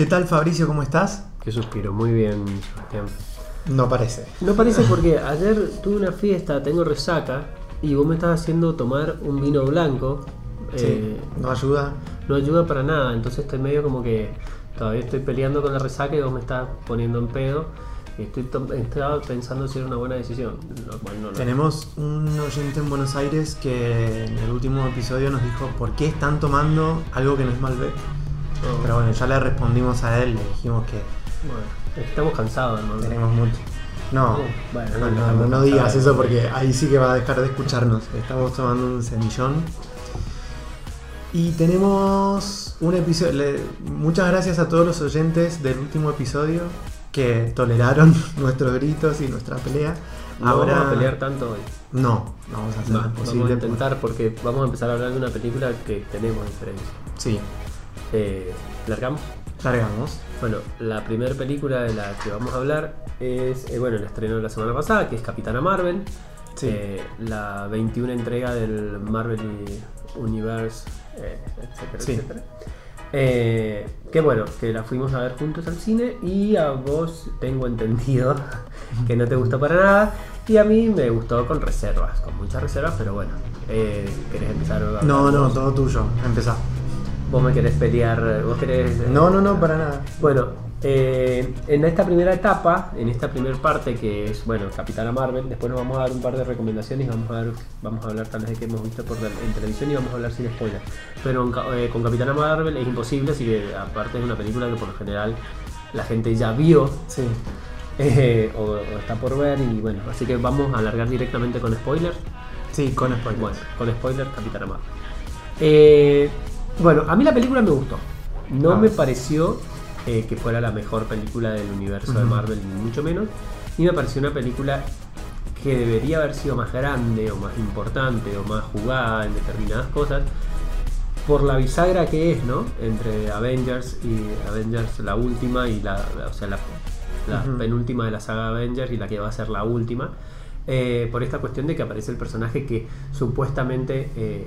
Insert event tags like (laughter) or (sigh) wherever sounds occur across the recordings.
¿Qué tal Fabricio? ¿Cómo estás? Qué suspiro, muy bien, Sebastián. No parece. No parece porque ayer tuve una fiesta, tengo resaca, y vos me estás haciendo tomar un vino blanco. Sí, eh, no ayuda. no ayuda para nada, entonces estoy medio como que todavía estoy peleando con la resaca y vos me estás poniendo en pedo. Y estoy estaba pensando si era una buena decisión, lo cual no lo es. Tenemos un oyente en Buenos Aires que en el último episodio nos dijo por qué están tomando algo que no es Malbec. No, Pero bueno, ya le respondimos a él, le dijimos que bueno, estamos cansados, hermano. tenemos mucho. No, Bueno, no, no, no, no digas eso porque ahí sí que va a dejar de escucharnos. Estamos tomando un semillón. Y tenemos un episodio. le- muchas gracias a todos los oyentes del último episodio que toleraron (laughs) nuestros gritos y nuestra pelea. No Ahora vamos a pelear tanto hoy. No, no vamos a hacer Va, lo vamos posible. a intentar porque vamos a empezar a hablar de una película que tenemos diferencia. Sí, Eh, ¿Largamos? largamos. Bueno, la primera película de la que vamos a hablar es, eh, bueno, el estreno de la semana pasada, que es Capitana Marvel. Sí. Eh, la 21 entrega del Marvel Universe, etcétera, Sí. etcétera. Eh, que bueno, que la fuimos a ver juntos al cine y a vos tengo entendido (laughs) que no te gustó para nada y a mí me gustó con reservas, con muchas reservas, pero bueno, eh, ¿querés empezar? a No, no, todo tuyo. Empezá. Vos me querés pelear, vos querés... No, no, no, para nada. bueno, eh, en esta primera etapa, en esta primera parte que es, bueno, Capitana Marvel, después nos vamos a dar un par de recomendaciones y vamos a, dar, vamos a hablar tal vez de que hemos visto por, en televisión y vamos a hablar sin spoiler. Pero en eh, con Capitana Marvel es imposible, así que aparte es una película que por lo general la gente ya vio Sí. eh, o, o está por ver y bueno, así que vamos a alargar directamente con spoilers. Sí, con spoilers. Bueno, con spoiler, Capitana Marvel. Eh, bueno, a mí la película me gustó. No Ah. me pareció eh, que fuera la mejor película del universo de. Marvel, ni mucho menos. Y me pareció una película que debería haber sido más grande o más importante o más jugada en determinadas cosas por la bisagra que es, ¿no? Entre Avengers y Avengers la última y la, o sea, la, penúltima de la saga Avengers y la que va a ser la última. eh, por esta cuestión de que aparece el personaje que supuestamente eh,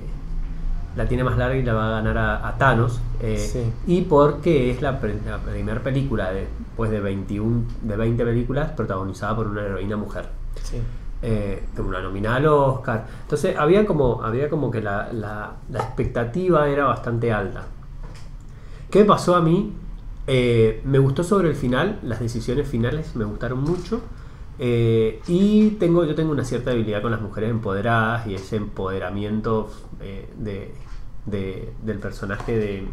la tiene más larga y la va a ganar a, a Thanos. eh, Sí. Y porque es la, pre- la primera película de, pues de, 21, de 20 películas protagonizada por una heroína mujer Sí. eh, una nominada al Oscar. Entonces había como, había como que la, la- la expectativa era bastante alta. ¿Qué me pasó a mí? Eh, me gustó sobre el final, las decisiones finales me gustaron mucho. eh, y tengo, yo tengo una cierta debilidad con las mujeres empoderadas y ese empoderamiento eh, de, de- del personaje de,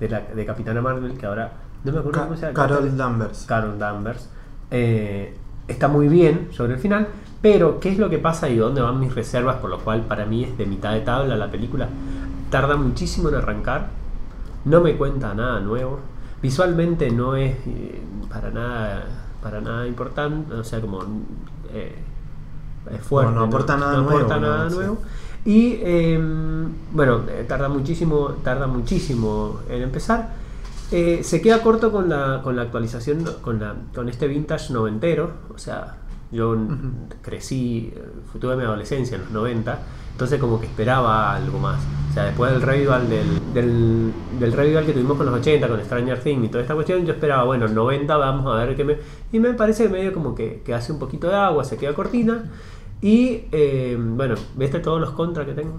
de, la, de Capitana Marvel, que ahora no me acuerdo Ca- cómo se llama. Carol Danvers. Carol Danvers. eh, está muy bien sobre el final, pero ¿qué es lo que pasa y dónde van mis reservas? Por lo cual para mí es de mitad de tabla la película. Tarda muchísimo en arrancar, no me cuenta nada nuevo, visualmente no es eh, para nada para nada importante, o sea, como eh, es fuerte. No, no aporta nada no aporta nuevo, nada no, sí. Y eh, bueno, tarda muchísimo, tarda muchísimo en empezar. Eh, se queda corto con la, con la actualización, con, la, con este vintage noventero. O sea, yo n- crecí, eh, tuve mi adolescencia en los 90, entonces como que esperaba algo más. O sea, después del revival del, del, del revival que tuvimos con los 80, con Stranger Things y toda esta cuestión, yo esperaba, bueno, el 90 vamos a ver qué me... Y me parece medio como que, que hace un poquito de agua, se queda cortina. Y eh, bueno, ¿viste todos los contras que tengo?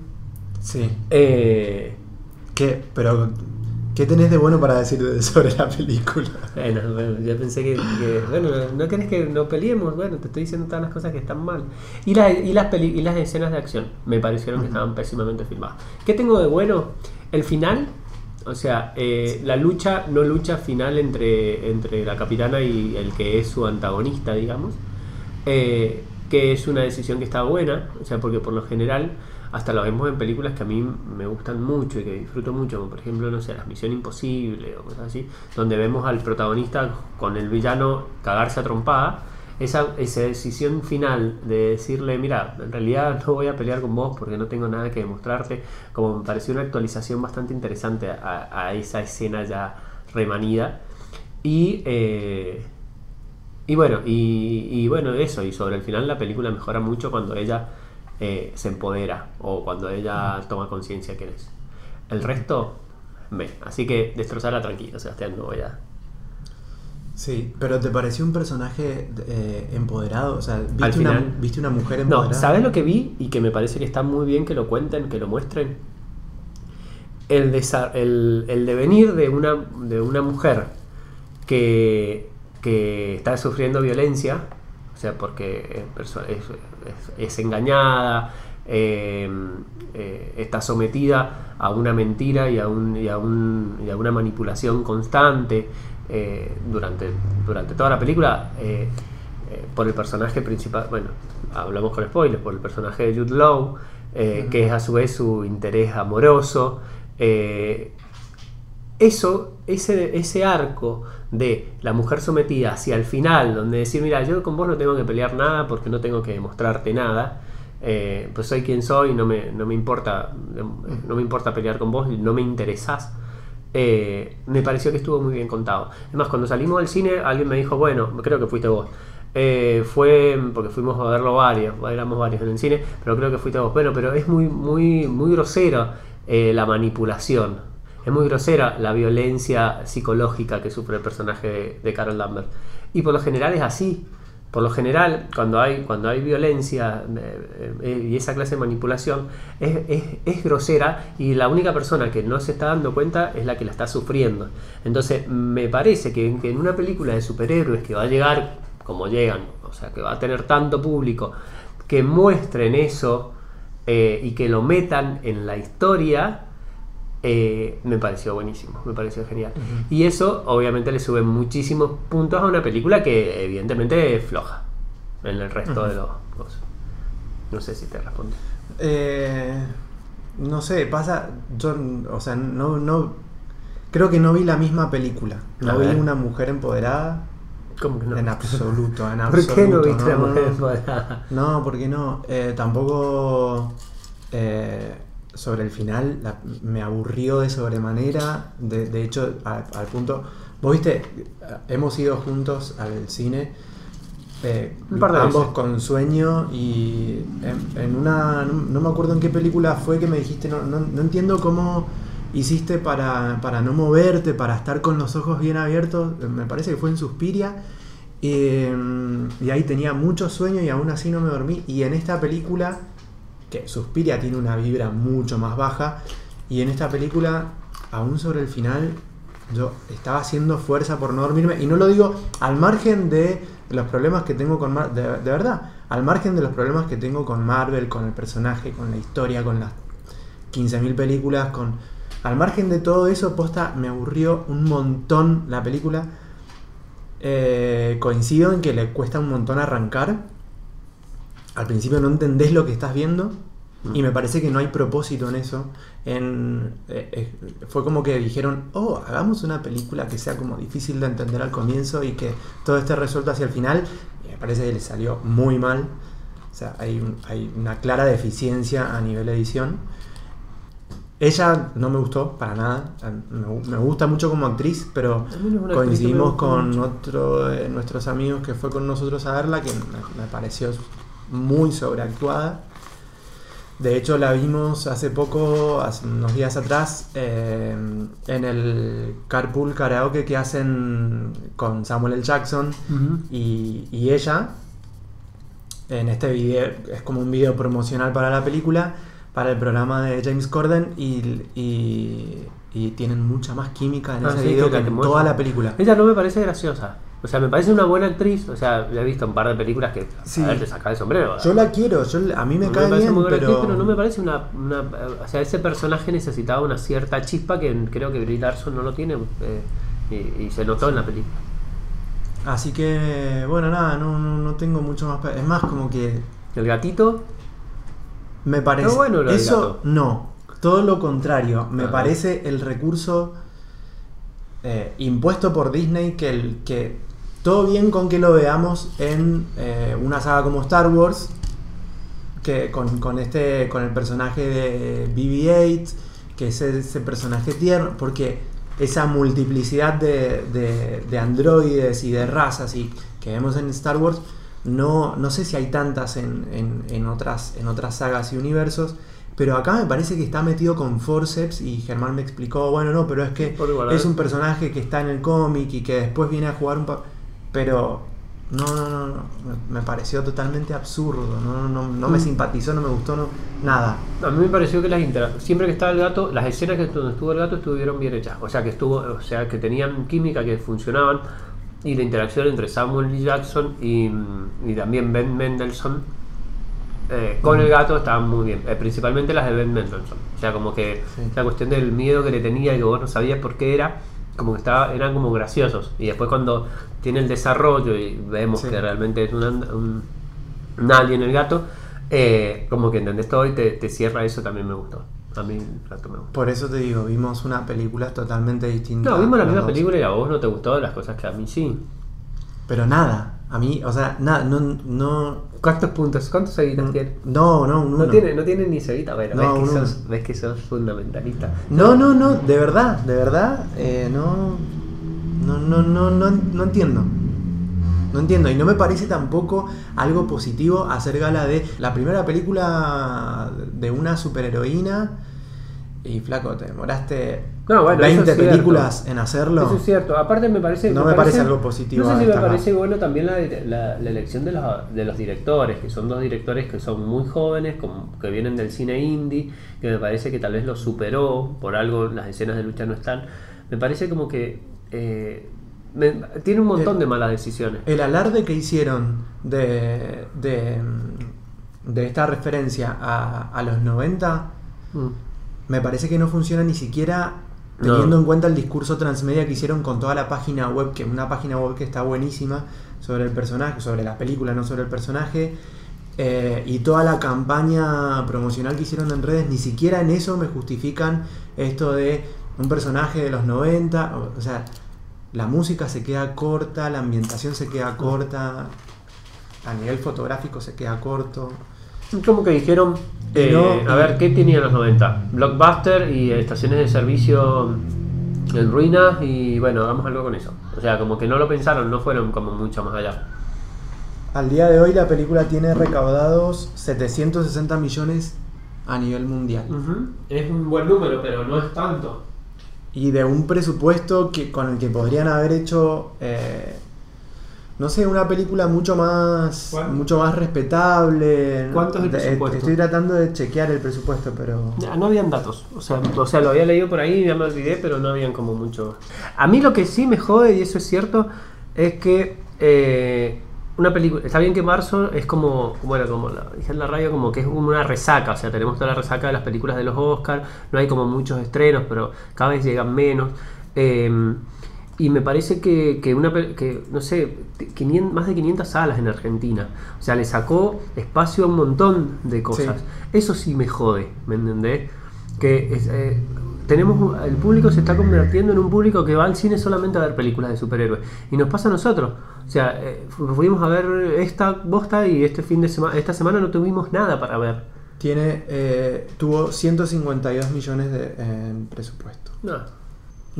Sí. Eh, ¿Qué? Pero, ¿qué tenés de bueno para decir de- sobre la película? Bueno, bueno, yo pensé que, que- bueno, no querés que no peleemos, bueno, te estoy diciendo todas las cosas que están mal. Y, la- y, las, peli- y las escenas de acción me parecieron que estaban pésimamente filmadas. ¿Qué tengo de bueno? El final, o sea, eh, la lucha, no lucha final entre, entre la capitana y el que es su antagonista, digamos, eh, que es una decisión que está buena, o sea, porque por lo general hasta lo vemos en películas que a mí me gustan mucho y que disfruto mucho, como por ejemplo, no sé, Las Misión Imposible o cosas así, donde vemos al protagonista con el villano cagarse a trompada. Esa, esa decisión final de decirle, mira, en realidad no voy a pelear con vos porque no tengo nada que demostrarte, como me pareció una actualización bastante interesante a, a esa escena ya remanida. Y, eh, y bueno, y, y bueno, eso, y sobre el final la película mejora mucho cuando ella eh, se empodera o cuando ella toma conciencia quién es. El resto, ve. Así que destrozarla tranquilo, Sebastián, no voy a, Sí, pero ¿te pareció un personaje eh, empoderado? O sea, Al ¿viste una, final. ¿viste una mujer empoderada? No, ¿sabes lo que vi? Y que me parece que está muy bien que lo cuenten, que lo muestren. El, el, el devenir de una, de una mujer que, que está sufriendo violencia, o sea, porque es, engañada, eh, eh, está sometida a una mentira y a, un, y a, un- y a una manipulación constante eh, durante, durante toda la película. eh, por el personaje principal, bueno, hablamos con spoilers, por el personaje de Jude Law, que es a su vez su interés amoroso. eso, ese, ese arco de la mujer sometida hacia el final, donde decir, mira, yo con vos no tengo que pelear nada porque no tengo que demostrarte nada, eh, pues soy quien soy, no me, no me importa, no me importa pelear con vos, no me interesás. eh, me pareció que estuvo muy bien contado. Además, cuando salimos del cine, alguien me dijo, bueno, creo que fuiste vos. eh, fue porque fuimos a verlo varios, éramos varios en el cine, pero creo que fuiste vos. Bueno, pero es muy, muy, muy grosera eh, la manipulación. Es muy grosera la violencia psicológica que sufre el personaje de, Carol Lambert. Y por lo general es así. Por lo general, cuando hay, cuando hay violencia eh, eh, y esa clase de manipulación, es, es- grosera y la única persona que no se está dando cuenta es la que la está sufriendo. Entonces, me parece que, que en una película de superhéroes que va a llegar como llegan, o sea, que va a tener tanto público, que muestren eso eh, y que lo metan en la historia, eh, me pareció buenísimo, me pareció genial. Y eso obviamente le sube muchísimos puntos a una película que evidentemente es floja en el resto de los cosas. No sé si te respondo. Eh, no sé, pasa. Yo, o sea, no, no. Creo que no vi la misma película. No vi una mujer empoderada. ¿Cómo que no? En absoluto, en (laughs) ¿Por absoluto. qué no viste no, la mujer empoderada? No, porque no. Eh, tampoco eh, sobre el final la- me aburrió de sobremanera. De, de hecho, a- al punto. Vos viste, hemos ido juntos al cine. eh, Un par de ambos veces. con sueño y en, en una. No, no me acuerdo en qué película fue que me dijiste. No, no, no entiendo cómo hiciste para, para no moverte, para estar con los ojos bien abiertos. Me parece que fue en Suspiria. Eh, y ahí tenía mucho sueño y aún así no me dormí. Y en esta película, que Suspiria tiene una vibra mucho más baja, y en esta película, aún sobre el final, yo estaba haciendo fuerza por no dormirme. Y no lo digo al margen de los problemas que tengo con Marvel, de, verdad, al margen de los problemas que tengo con Marvel, con el personaje, con la historia, con las 15.000 películas, con... Al margen de todo eso, posta, me aburrió un montón la película. Eh, coincido en que le cuesta un montón arrancar. Al principio no entendés lo que estás viendo. Y me parece que no hay propósito en eso. En, eh, eh, fue como que dijeron, oh, hagamos una película que sea como difícil de entender al comienzo y que todo esté resuelto hacia el final. Y me parece que le salió muy mal. O sea, hay, un- hay una clara deficiencia a nivel edición. Ella no me gustó para nada. Me, gu- me gusta mucho como actriz, pero coincidimos con otro de nuestros amigos que fue con nosotros a verla, que me, me pareció muy sobreactuada. De hecho, la vimos hace poco, hace unos días atrás, eh, en el Carpool Karaoke que hacen con Samuel L. Jackson y, y ella. En este video, es como un video promocional para la película, para el programa de James Corden, y, y- y tienen mucha más química en Ah, ese sí, video que en muestra. toda la película. Ella no me parece graciosa. O sea, me parece una buena actriz. O sea, he visto un par de películas que Sí. a ver, te saca el sombrero. Yo la quiero, yo, a mí me No cae parece bien, pero... actriz, pero no me parece una, una- O sea, ese personaje necesitaba una cierta chispa que creo que Brie Larson no lo tiene. eh, y, y se notó en la película. Así que, bueno, nada, no, no, no tengo mucho más... Es más, como que El gatito. me parece... Está bueno lo del Eso gato. no, todo lo contrario. Me Ajá. parece el recurso eh, impuesto por Disney que, el, que todo bien con que lo veamos en eh, una saga como Star Wars, que con, con este con el personaje de BB-8, que es ese personaje tierno, porque esa multiplicidad de, de- de androides y de razas y, que vemos en Star Wars, no, no sé si hay tantas en, en- en otras, en otras sagas y universos, Pero acá me parece que está metido con forceps y Germán me explicó, bueno, no, pero es que es un personaje que está en el cómic y que después viene a jugar un pa- Pero no, no, no, no, me, me pareció totalmente absurdo, no, no, no me Mm. simpatizó, no me gustó, no, nada. A mí me pareció que las siempre que estaba el gato, las escenas que donde estuvo el gato estuvieron bien hechas. O sea que estuvo, o sea que tenían química, que funcionaban. Y la interacción entre Samuel L. Jackson y, y también Ben Mendelssohn eh, con el gato estaban muy bien. Eh, principalmente las de Ben Mendelssohn. O sea, como que Sí. la cuestión del miedo que le tenía y que vos no sabías por qué era, como que estaba, eran como graciosos. Y después cuando tiene el desarrollo y vemos Sí. que realmente es un, un, un alien el gato, eh, como que entendés todo y te, te cierra eso también me gustó. A mí el gato me gustó. Por eso te digo, vimos una película totalmente distinta. No, vimos la misma dos. película y a vos no te gustó las cosas que a mí sí. Pero nada, a mí, o sea, nada, no, no, ¿Cuántos puntos? ¿Cuántos seguidas tiene? no, no, un No uno. tiene, no tiene ni cevita, pero No, ves, que uno. sos, ves que sos fundamentalista. No, no, no, de verdad, de verdad, eh, no, no, no, no, no, no entiendo. No entiendo, y no me parece tampoco algo positivo hacer gala de la primera película de una superheroína y flaco, te demoraste No, bueno, eso 20 es cierto. películas en hacerlo. Eso es cierto. Aparte me parece... No me parece algo positivo No sé si me parece bueno también la, la- la elección de los, de los directores, que son dos directores que son muy jóvenes, como, que vienen del cine indie, que me parece que tal vez los superó, por algo las escenas de lucha no están. Me parece como que... eh, me- tiene un montón El- de malas decisiones. El alarde que hicieron de, de, de esta referencia a, a los 90 Mm. me parece que no funciona ni siquiera No. teniendo en cuenta el discurso transmedia que hicieron con toda la página web, que es una página web que está buenísima sobre el personaje, sobre la película, no sobre el personaje. eh, y toda la campaña promocional que hicieron en redes, ni siquiera en eso me justifican esto de un personaje de los 90. O, o sea, la música se queda corta, la ambientación se queda corta, a nivel fotográfico se queda corto. Como que dijeron, eh, No, a ver, ¿qué tenían los 90? Blockbuster y estaciones de servicio en ruinas y bueno, hagamos algo con eso. O sea, como que no lo pensaron, no fueron como mucho más allá. Al día de hoy la película tiene recaudados 760 millones a nivel mundial. Es un buen número, pero no es tanto. Y de un presupuesto que, con el que podrían haber hecho, eh, no sé, una película mucho más, ¿Cuál? mucho más respetable. ¿Cuánto es el presupuesto? Estoy tratando de chequear el presupuesto, pero... Ya, no habían datos. O sea, o sea, lo había leído por ahí, ya me olvidé, pero no habían como mucho. A mí lo que sí me jode, y eso es cierto, es que eh, una película. Está bien que marzo es como, bueno, como la dije en la radio, como que es como una resaca. O sea, tenemos toda la resaca de las películas de los Oscars. No hay como muchos estrenos, pero cada vez llegan menos. Eh, y me parece que, que una que, no sé, 500 más de 500 salas en Argentina. O sea, le sacó espacio a un montón de cosas. Sí. Eso sí me jode, ¿me entendés? Que es, eh, tenemos el público se está convirtiendo en un público que va al cine solamente a ver películas de superhéroes. Y nos pasa a nosotros. O sea, eh, fu- fuimos a ver esta bosta y este fin de semana, esta semana no tuvimos nada para ver. Tiene, eh, tuvo 152 millones de en presupuesto. No.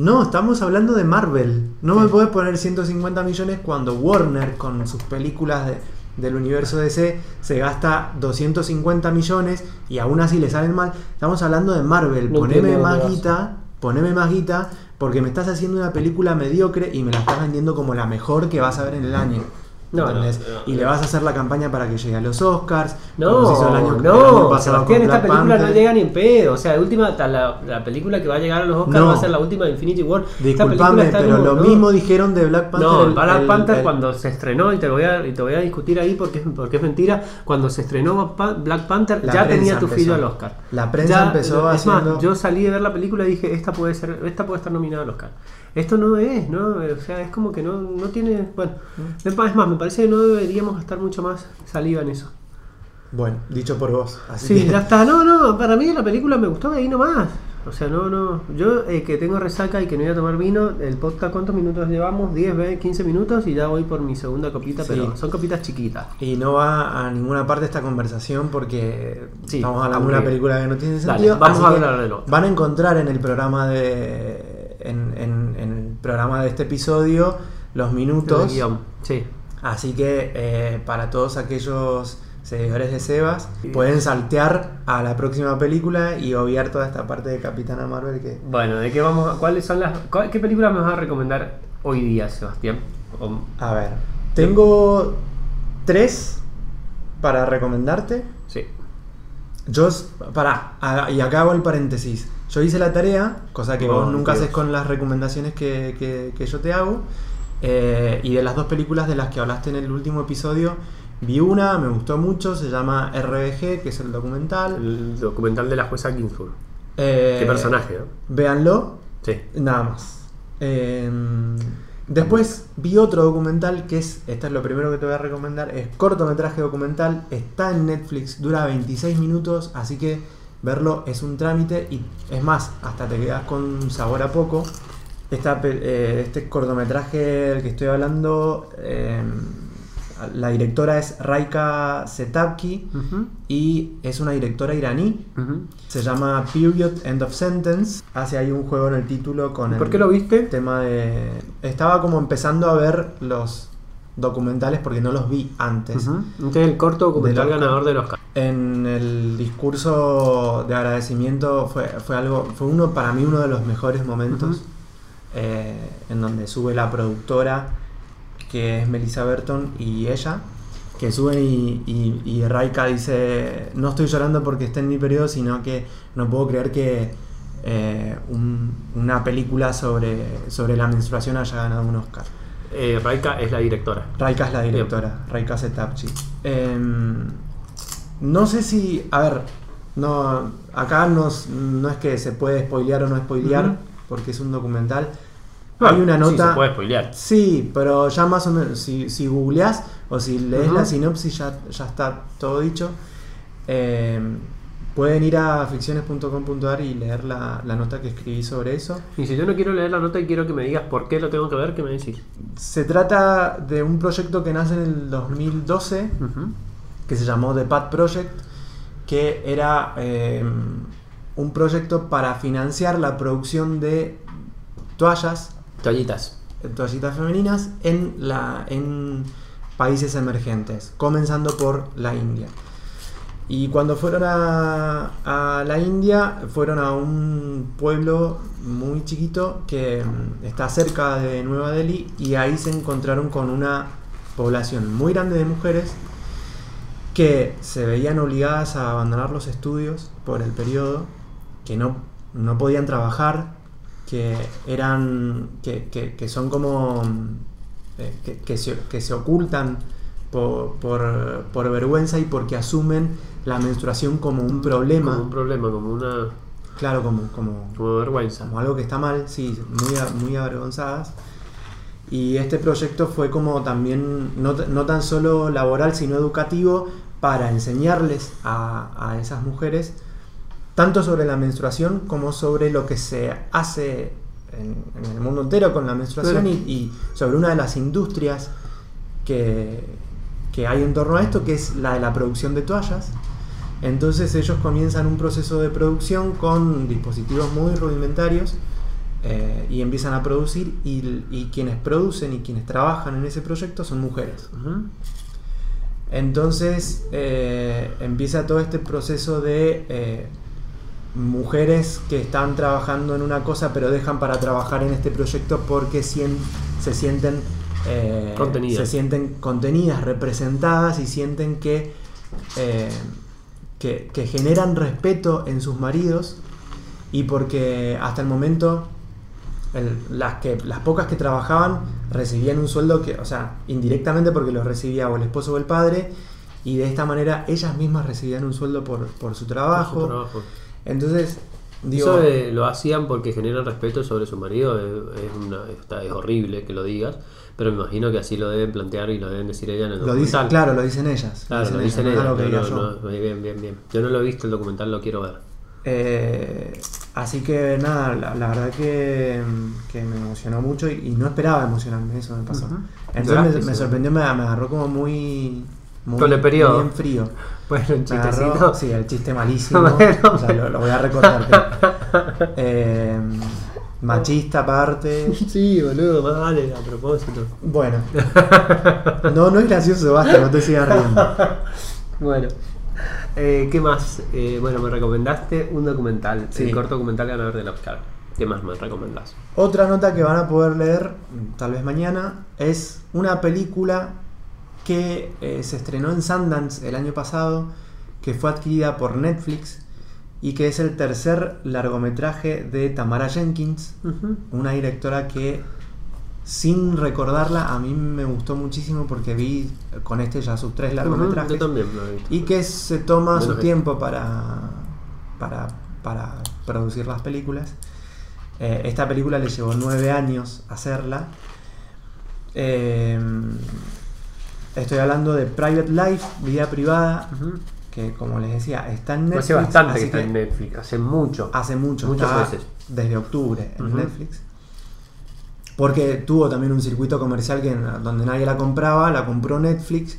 No, estamos hablando de Marvel. No me puedes poner 150 millones cuando Warner con sus películas de- del universo DC se gasta 250 millones y aún así le salen mal. Estamos hablando de Marvel. No poneme más guita, poneme más guita porque me estás haciendo una película mediocre y me la estás vendiendo como la mejor que vas a ver en el año. No, ¿entendés? no, no, y le vas a hacer la campaña para que llegue a los Oscars. No, como se hizo el año- el no, año pasado Sebastián, esta película no llega ni en pedo. O sea, última, la, la película que va a llegar a los Oscars va a ser la última de Infinity War. Disculpame, pero como- lo mismo dijeron de Black Panther. No, el- Black el- Panther el- cuando se estrenó, y te, voy a, y te voy a discutir ahí porque, es- porque es mentira, cuando se estrenó Black Panther La ya tenía tu filho al Oscar. La prensa Ya, empezó es haciendo- Más, yo salí de ver la película y dije, esta puede ser, esta puede estar nominada al Oscar. Esto no es, ¿no? O sea, es como que no, no tiene... Bueno, Mm. es más, me parece que no deberíamos gastar mucho más saliva en eso. Bueno, dicho por vos. Así Sí, que- ya está. No, no, para mí la película me gustó ahí nomás. O sea, no, no. Yo eh, que tengo resaca y que no voy a tomar vino, el podcast, ¿cuántos minutos llevamos? 10, 20, 15 minutos y ya voy por mi segunda copita, Sí. pero son copitas chiquitas. Y no va a ninguna parte esta conversación porque Sí, estamos hablando de una película que no tiene Dale, sentido. vamos así a hablar otro. Van a encontrar en el programa de. En, en- en el programa de este episodio los minutos. Sí. Así que eh, para todos aquellos seguidores de Sebas, pueden saltear a la próxima película y obviar toda esta parte de Capitana Marvel que... Bueno, ¿de qué vamos a- ¿Cuáles son las. cuál- ¿Qué película me vas a recomendar hoy día, Sebastián? O- A ver, tengo tres para recomendarte. sí. Yo, pará, y acá hago el paréntesis. Yo hice la tarea, cosa que vos Oh, nunca Dios. haces con las recomendaciones que, que- que yo te hago. eh, y de las dos películas de las que hablaste en el último episodio, vi una, me gustó mucho, se llama RBG, que es el documental. El documental de la jueza Ginsburg. Eh, Qué personaje, ¿no? Véanlo, Sí. nada más. Eh, después vi otro documental que es, esta es lo primero que te voy a recomendar, es cortometraje documental, está en Netflix, dura 26 minutos, así que verlo es un trámite y es más, hasta te quedas con sabor a poco. Esta eh, este cortometraje del que estoy hablando, eh, la directora es Raika Setapki Ujú, y es una directora iraní. Se llama Period End of Sentence. Hace ahí un juego en el título con ¿Por el qué lo viste? tema de. Estaba como empezando a ver los documentales porque no los vi antes. Ujú. Este es el corto documental Oscar. ganador del Oscar. En el discurso de agradecimiento fue, fue algo. Fue uno para mí uno de los mejores momentos. Eh, en donde sube la productora, que es Melissa Burton, y ella. Que suben y, y, y Raika dice, no estoy llorando porque está en mi periodo, sino que no puedo creer que eh, un- una película sobre, sobre la menstruación haya ganado un Oscar. Eh, Raika es la directora. Raika es la directora, Raika Setapchi. Em, no sé si, a ver, no, acá no, es- no es que se puede spoilear o no spoilear, porque es un documental. Bueno, Hay una Sí, nota... se puede spoilear. Sí, pero ya más o menos, si, si googleás o si lees la sinopsis ya, ya está todo dicho. Eh, pueden ir a ficciones.com.ar y leer la, la nota que escribí sobre eso. Y si yo no quiero leer la nota y quiero que me digas por qué lo tengo que ver, ¿qué me decís? Se trata de un proyecto que nace en el 2012 Ujú. que se llamó The Pad Project, que era eh, un proyecto para financiar la producción de toallas Toallitas. toallitas femeninas en, la, en países emergentes, comenzando por la India. Y cuando fueron a, a la India, fueron a un pueblo muy chiquito que mm, está cerca de Nueva Delhi y ahí se encontraron con una población muy grande de mujeres que se veían obligadas a abandonar los estudios por el periodo, que no, no podían trabajar, que eran que, que- son como mm, eh, que se, que se ocultan por, por- por vergüenza y porque asumen la menstruación como un problema, Como un problema, como una claro, como, como, como vergüenza. como algo que está mal, sí, muy, muy avergonzadas. Y este proyecto fue como también, no, no tan solo laboral, sino educativo, para enseñarles a, a esas mujeres tanto sobre la menstruación como sobre lo que se hace en, en el mundo entero con la menstruación y, y sobre una de las industrias que, que hay en torno a esto, que es la de la producción de toallas. Entonces ellos comienzan un proceso de producción con dispositivos muy rudimentarios eh, y empiezan a producir y, y quienes producen y quienes trabajan en ese proyecto son mujeres. Entonces eh, empieza todo este proceso de eh, mujeres que están trabajando en una cosa pero dejan para trabajar en este proyecto porque sien- se sienten eh, se sienten contenidas, representadas y sienten que, eh, que, que generan respeto en sus maridos y porque hasta el momento el- las, que, las pocas que trabajaban recibían un sueldo que, o sea, indirectamente porque lo recibía o el esposo o el padre, y de esta manera ellas mismas recibían un sueldo por, por su trabajo. Por su trabajo. Entonces, digo, Eso de- lo hacían porque generan respeto sobre su marido, es, es una- está- es horrible que lo digas, pero me imagino que así lo deben plantear y lo deben decir ella en el lo documental. claro, lo dicen ellas. Claro, lo dicen ellas, ellas, no- no- bien, bien, bien. Yo no lo he visto el documental, lo quiero ver. Eh, así que nada, la, la verdad que, que me emocionó mucho y, y no esperaba emocionarme, eso me pasó. Entonces me, me sorprendió, me, me agarró como muy, muy, Con el periodo. muy en frío. Bueno, un agarró- chistecito. sí, el chiste malísimo. (laughs) Bueno. o sea, lo, lo voy a recordar. pero- (laughs) Eh, machista aparte. Sí, boludo, más vale, a propósito. Bueno. No, no es gracioso, basta, no te sigas riendo. (laughs) Bueno, eh, ¿qué más? Eh, bueno, me recomendaste un documental, Sí. el corto documental ganador del Oscar. ¿Qué más me recomendás? Otra nota que van a poder leer, tal vez mañana, es una película que eh, se estrenó en Sundance el año pasado, que fue adquirida por Netflix y que es el tercer largometraje de Tamara Jenkins, una directora que sin recordarla a mí me gustó muchísimo porque vi con este ya sus tres largometrajes Yo también lo he visto. y que se toma su tiempo para, para, para producir las películas. Eh, esta película le llevó nueve años hacerla. Eh, estoy hablando de Private Life, vida privada, que como les decía está en Netflix. Hace bastante que está en Netflix, hace mucho. Hace mucho, Muchos está meses. desde octubre en. Netflix. Porque tuvo también un circuito comercial que, donde nadie la compraba, la compró Netflix.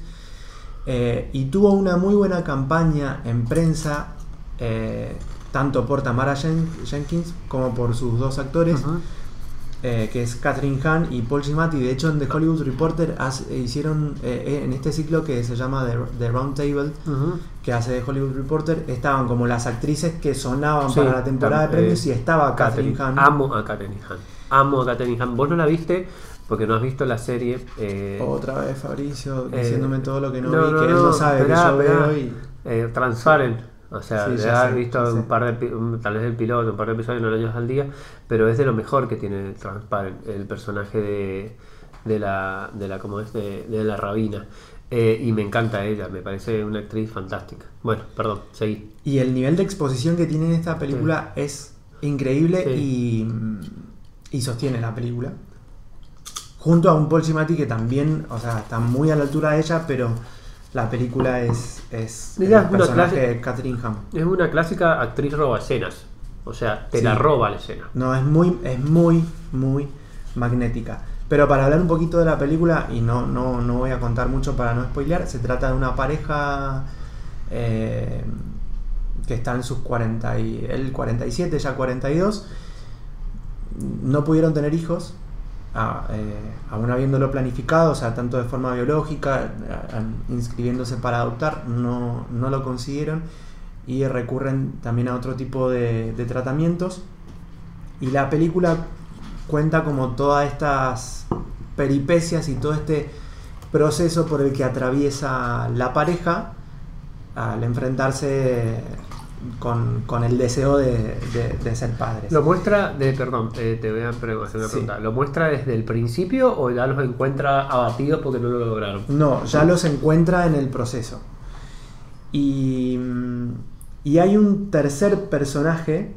eh, y tuvo una muy buena campaña en prensa, eh, tanto por Tamara Jen- Jenkins como por sus dos actores. Eh, que es Catherine Hahn y Paul Giamatti. De hecho, en The Hollywood Reporter has- hicieron, eh, eh, en este ciclo que se llama The, The Round Table, que hace de Hollywood Reporter, estaban como las actrices que sonaban Sí, para la temporada de premios eh, y estaba Catherine Hahn. Amo a Catherine Hahn. Amo a Catherine Hahn. Vos no la viste porque no has visto la serie. eh, Otra vez Fabricio eh, diciéndome todo lo que no, no, vi, no, que él no, sabe esperá, que yo esperá. veo y... eh, Transparent. O sea, Sí, ya has visto un par de, tal vez el piloto, un par de episodios, no lo hayas al día, pero es de lo mejor que tiene Transparent, el personaje de, de la, de la, como es, de, de la rabina. Eh, y me encanta ella, me parece una actriz fantástica. Bueno, perdón, seguí. Y el nivel de exposición que tiene en esta película es increíble y, y sostiene la película. Junto a un Paul Giamatti que también, o sea, está muy a la altura de ella, pero la película es, es el una personaje clase- de Catherine Hahn. Es una clásica actriz roba escenas. O sea, te Sí. la roba la escena. No, es muy, es muy, muy magnética. Pero para hablar un poquito de la película, y no, no, no voy a contar mucho para no spoilear, se trata de una pareja eh, que está en sus 40 y él 47, ella 42. No pudieron tener hijos, a- eh, aún habiéndolo planificado, o sea, tanto de forma biológica, inscribiéndose para adoptar, no, no lo consiguieron y recurren también a otro tipo de, de tratamientos. Y la película cuenta como todas estas peripecias y todo este proceso por el que atraviesa la pareja al enfrentarse con, con el deseo de, de- de ser padres. Lo muestra, de, perdón, eh, te voy a hacer una Sí. pregunta. ¿Lo muestra desde el principio o ya los encuentra abatidos porque no lo lograron? No, ya los encuentra en el proceso. Y, mm, y hay un tercer personaje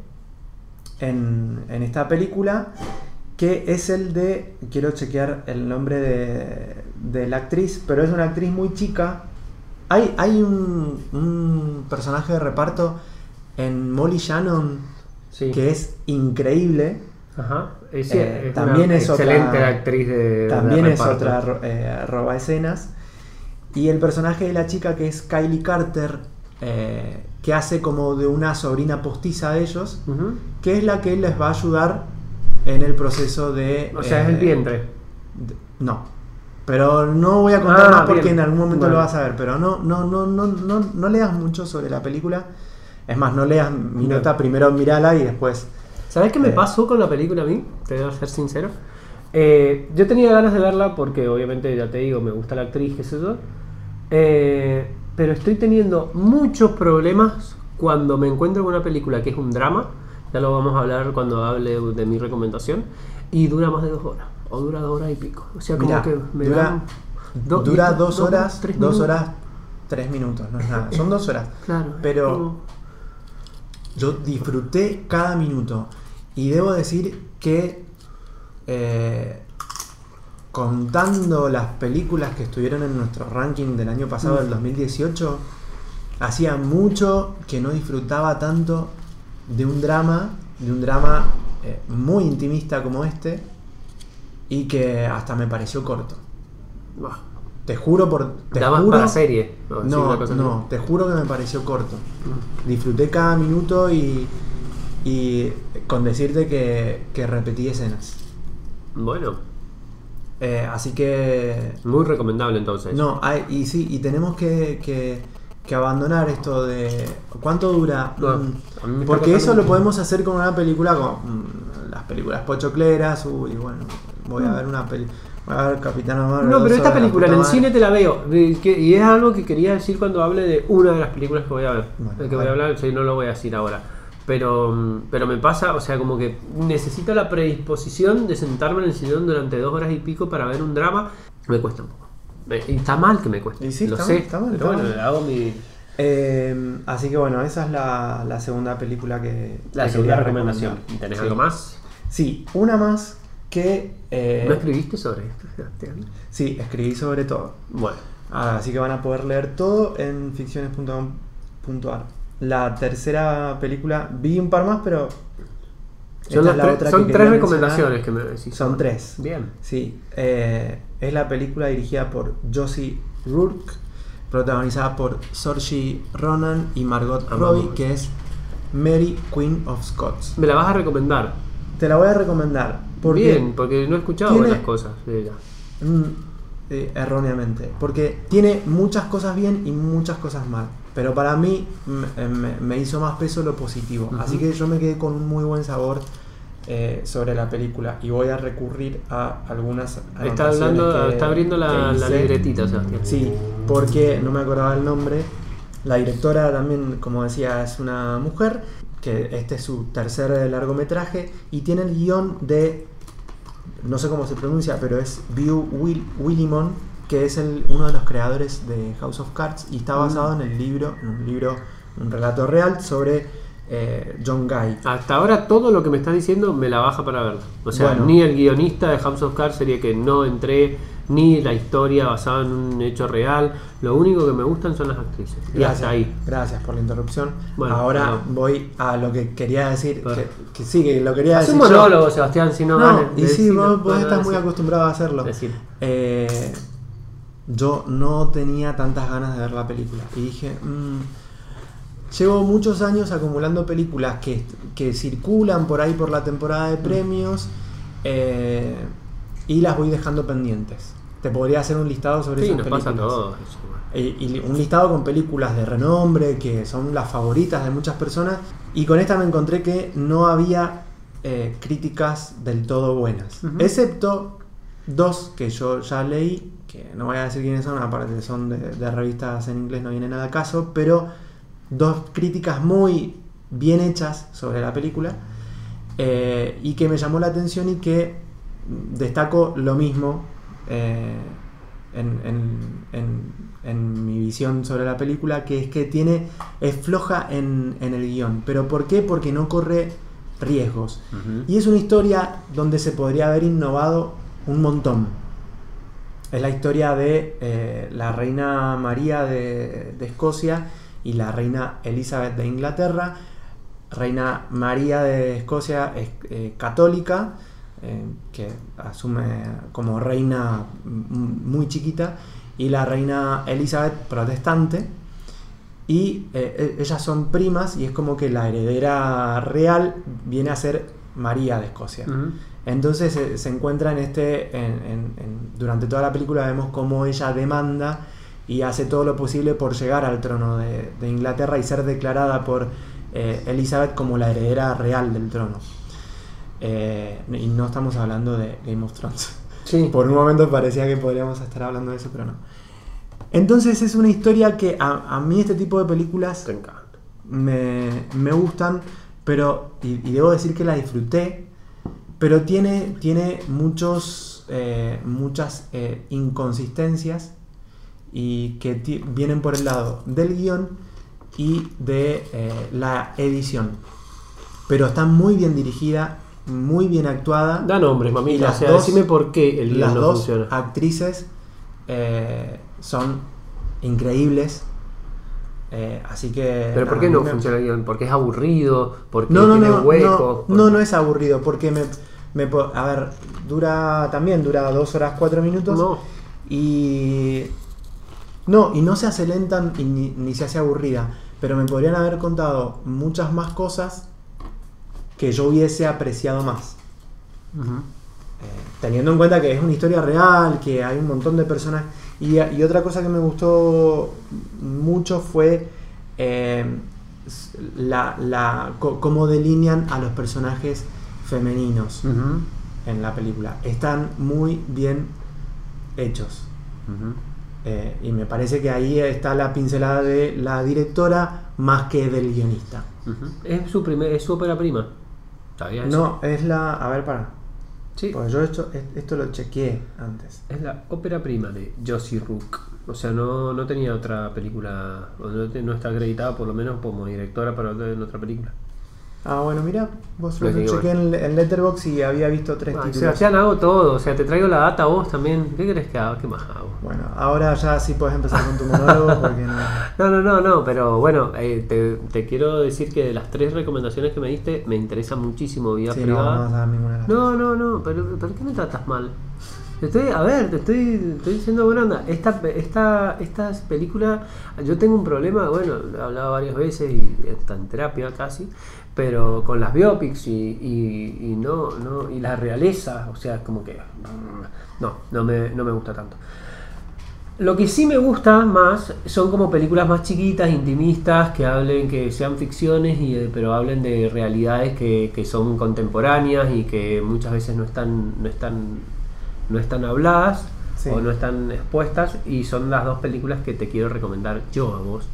en, en esta película que es el de, quiero chequear el nombre de, de la actriz, pero es una actriz muy chica. Hay, hay un, un personaje de reparto en Molly Shannon Sí. que es increíble. Ajá. Eh, es también una es otra- excelente actriz de. de También es otra eh, roba escenas. Y el personaje de la chica que es Kylie Carter, eh, que hace como de una sobrina postiza de ellos, que es la que les va a ayudar en el proceso de... O sea, es el eh, vientre. de- no. Pero no voy a contar Ah, más porque bien. en algún momento Bueno. lo vas a ver. Pero no, no, no, no, no, no leas mucho sobre la película. Es más, no leas mi nota, primero mirala y después... ¿Sabes qué me Eh. pasó con la película a mí? Te a ser sincero. Eh, yo tenía ganas de verla porque obviamente ya te digo, me gusta la actriz, qué sé yo. Eh, pero estoy teniendo muchos problemas cuando me encuentro con una película que es un drama. Ya lo vamos a hablar cuando hable de mi recomendación. Y dura más de dos horas. O dura dos horas y pico. O sea, como que me dura, dan do- dura y- dos horas, tres dos horas, tres minutos, no es nada. Son dos horas. Claro. Pero como- yo disfruté cada minuto. Y debo decir que eh, contando las películas que estuvieron en nuestro ranking del año pasado, Mm. del 2018, hacía mucho que no disfrutaba tanto de un drama, de un drama eh, muy intimista como este, y que hasta me pareció corto. Te juro por... Te da más juro, para serie. ¿No? No, te juro que me pareció corto. Mm. Disfruté cada minuto y, y con decirte que, que repetí escenas. Bueno, Eh, así que... muy recomendable entonces. No, hay- y sí, y tenemos que, que- que abandonar esto de cuánto dura. No, Mm, porque eso lo podemos hacer con una película como mm, las películas pochocleras, uy, bueno, voy a ver una peli, voy a ver Capitana Marvel. No, pero esta película en el cine te la veo. Y es algo que quería decir cuando hable de una de las películas que voy a ver. Bueno, que voy a hablar, sí, no lo voy a decir ahora. Pero, mm, pero me pasa, o sea, como que necesito la predisposición de sentarme en el sillón durante dos horas y pico para ver un drama. Me cuesta un poco. Y está mal que me cueste. Sí, lo está sé. mal, está mal, pero está bueno, mal. hago mi. Eh, así que bueno, esa es la, la segunda película que. La que segunda recomendación. ¿Tenés Sí. algo más? Sí, una más que. eh, ¿No escribiste sobre esto, Sebastián? sí, escribí sobre todo. Bueno. Ah, así que van a poder leer todo en ficciones.com.ar. La tercera película, vi un par más, pero. esta Son, es la las otra tres, son que tres recomendaciones que me decís. Son tres. Bien. Sí, eh, es la película dirigida por Josie Rourke, protagonizada por Saoirse Ronan y Margot. Robbie, que es Mary Queen of Scots. Me la vas a recomendar. Te la voy a recomendar porque Bien, porque no he escuchado tiene- buenas cosas de ella. Mm, eh, erróneamente, porque tiene muchas cosas bien y muchas cosas mal. Pero para mí me, me- me hizo más peso lo positivo. Así que yo me quedé con un muy buen sabor eh, sobre la película y voy a recurrir a algunas. Está hablando, que- está abriendo la, la libretita, Sebastián. Sí, porque no me acordaba el nombre. La directora también, como decía, es una mujer, que este es su tercer largometraje y tiene el guion de, no sé cómo se pronuncia, pero es View Will, Willimon, que es el, uno de los creadores de House of Cards y está Mm. basado en el libro, en un libro, un relato real sobre eh, John Guy. Hasta ahora todo lo que me estás diciendo me la baja para verla. O sea, Bueno. ni el guionista de House of Cards sería que no entré, ni la historia basada en un hecho real. Lo único que me gustan son las actrices. Y hasta ahí. Gracias por la interrupción. Bueno, Ahora voy a lo que quería decir, que, que sí, que lo quería Haz decir. un yo. monólogo, Sebastián, si no, No, vale, y sí, vos, estás muy acostumbrado a hacerlo. Eh, yo no tenía tantas ganas de ver la película. Y dije, mm, llevo muchos años acumulando películas que, que circulan por ahí por la temporada Mm. de premios eh, y las voy dejando pendientes. Te podría hacer un listado sobre Sí, esas nos películas. pasa a todos. eso, bueno. Y, y un listado con películas de renombre que son las favoritas de muchas personas. Y con esta me encontré que no había eh, críticas del todo buenas. Excepto dos que yo ya leí, que no voy a decir quiénes son, aparte son de, de revistas en inglés, no viene nada a caso, pero dos críticas muy bien hechas sobre la película eh, y que me llamó la atención y que destaco lo mismo eh, en, en- en- en mi visión sobre la película, que es que tiene, es floja en, el guion. ¿Pero por qué? Porque no corre riesgos. Y es una historia donde se podría haber innovado un montón. Es la historia de eh, la reina María de, de Escocia y la reina Elizabeth de Inglaterra. Reina María de Escocia es eh, católica, eh, que asume como reina muy chiquita, y la reina Elizabeth protestante. Y eh, e- ellas son primas y es como que la heredera real viene a ser María de Escocia. Entonces se, se encuentra en este, en- en- en- durante toda la película vemos cómo ella demanda y hace todo lo posible por llegar al trono de, de Inglaterra y ser declarada por eh, Elizabeth como la heredera real del trono. Eh, y no estamos hablando de Game of Thrones. (laughs) Sí. Por un momento parecía que podríamos estar hablando de eso, pero no. Entonces es una historia que a, a mí este tipo de películas me, me gustan, pero, y, y debo decir que la disfruté, pero tiene, tiene muchos, eh, muchas eh, inconsistencias y que vienen por el lado del guion y de eh, la edición. Pero está muy bien dirigida, muy bien actuada. Da nombres, Y mamita. O las sea, dos- decime por qué el Las no dos funciona. actrices eh, son increíbles. Eh, así que. Pero ¿por qué no me- funciona el guion? ¿Porque es aburrido? ¿Porque No, no, tiene no, huecos? no, no, no es aburrido, porque me, a ver, dura también, dura dos horas cuatro minutos. No. Y. No, y no se hace lenta y ni, ni se hace aburrida. Pero me podrían haber contado muchas más cosas que yo hubiese apreciado más. Eh, teniendo en cuenta que es una historia real, que hay un montón de personas Y, y otra cosa que me gustó mucho fue eh, la, cómo delinean a los personajes femeninos en la película. Están muy bien hechos. Eh, y me parece que ahí está la pincelada de la directora más que del guionista. Es su primer, es su ópera prima. ¿Sabías eso? No, es la. A ver, para. Sí. Porque yo esto, esto lo chequeé antes. Es la ópera prima de Josie Rook. O sea, no, no tenía otra película, o no, no está acreditada por lo menos como directora para otra, en otra película. Ah, bueno, mira, vos Lo chequé en, en Letterboxd y había visto tres Ay, títulos. Sebastián, hago todo. O sea, te traigo la data a vos también. ¿Qué crees que hago? ¿Qué más hago? Bueno, ahora ya sí puedes empezar con tu monólogo (laughs) porque no. No, no, no, no, pero bueno, eh, te, te quiero decir que de las tres recomendaciones que me diste, me interesa muchísimo vida Sí, no, privada. no vas a dar ninguna de las No, no, no, pero ¿por qué me tratas mal? Te Estoy, a ver, te estoy, te estoy diciendo buena onda. Esta, esta, esta película, yo tengo un problema, bueno, lo he hablado varias veces y está en terapia casi, pero con las biopics y, y, y no, no, y la realeza, o sea, como que mm, no, no me, no me gusta tanto. Lo que sí me gusta más son como películas más chiquitas, intimistas, que hablen, que sean ficciones, y, eh, pero hablen de realidades que, que son contemporáneas y que muchas veces no están, no están, no están habladas Sí. o no están expuestas. Y son las dos películas que te quiero recomendar yo a vos.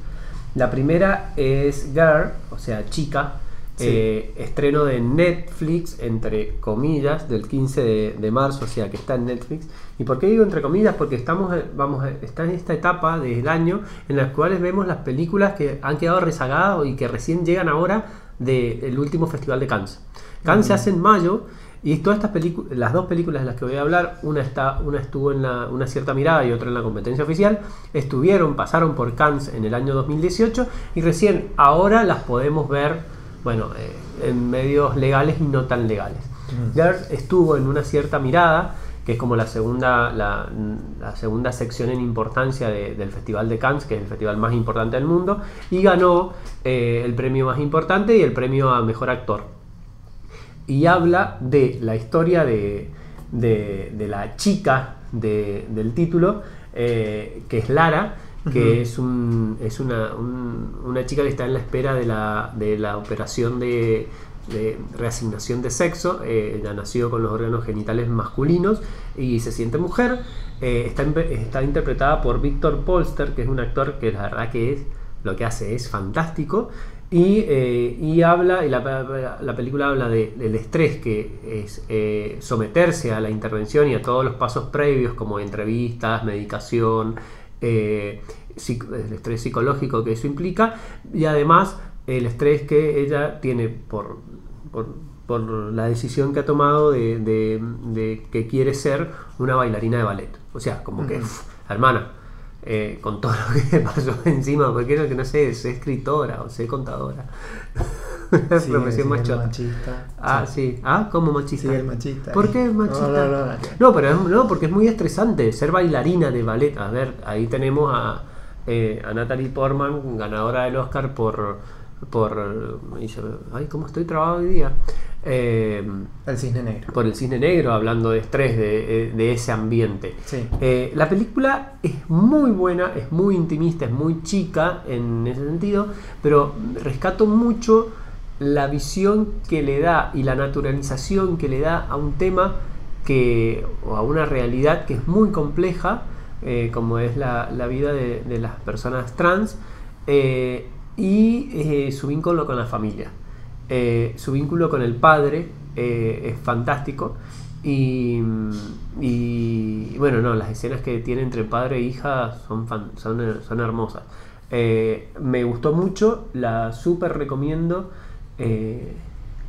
La primera es Girl, o sea, chica, Sí. eh, estreno de Netflix, entre comillas, del 15 de, de marzo, o sea que está en Netflix. ¿Y por qué digo entre comillas? Porque estamos, eh, vamos, eh, está en esta etapa del año en las cuales vemos las películas que han quedado rezagadas y que recién llegan ahora del último Festival de Cannes. Cannes se hace en mayo y todas estas películas, las dos películas de las que voy a hablar, una está, una estuvo en la- una cierta mirada y otra en la competencia oficial, estuvieron, pasaron por Cannes en el año 2018 y recién ahora las podemos ver, bueno, eh, en medios legales y no tan legales. Mm. Estuvo en una cierta mirada, que es como la segunda, la, la segunda sección en importancia de- del Festival de Cannes, que es el festival más importante del mundo, y ganó eh, el premio más importante y el premio a mejor actor y habla de la historia de, de- la chica de- del título, eh, que es Lara, que es, un, es una, un- una chica que está en la espera de la, de la operación de, de reasignación de sexo. eh, ella nació con los órganos genitales masculinos y se siente mujer. Eh, está, está interpretada por Víctor Polster, que es un actor que la verdad que es lo que hace es fantástico. Y, eh, y habla, y la, la película habla de- del estrés que es eh, someterse a la intervención y a todos los pasos previos, como entrevistas, medicación, eh, el estrés psicológico que eso implica, y además el estrés que ella tiene por, por, por la decisión que ha tomado de, de- de que quiere ser una bailarina de ballet. O sea, como que, hermana, eh, con todo lo que (laughs) pasó encima, porque creo que no sé, sé escritora o sé contadora. Una (laughs) Sí, profesión sí, más el chota. machista. Ah, sí. Ah, como machista. Sí, el machista. ¿Por qué machista? No, no, no. No, pero es- no, porque es muy estresante ser bailarina de ballet. A ver, ahí tenemos a, eh, a Natalie Portman, ganadora del Oscar por. por y se- ay, ¿cómo estoy trabado hoy día? Eh, El cisne negro. por el cisne negro, hablando de estrés, de, eh, de ese ambiente. Sí. Eh, la película es muy buena, es muy intimista, es muy chica en ese sentido, pero rescato mucho la visión que le da y la naturalización que le da a un tema que, o a una realidad que es muy compleja, eh, como es la, la vida de, de las personas trans, y su vínculo con la familia. Eh, su vínculo con el padre eh, es fantástico. Y, y, bueno, no, las escenas que tiene entre padre e hija son, fan- son, son hermosas. Eh, me gustó mucho, la súper recomiendo.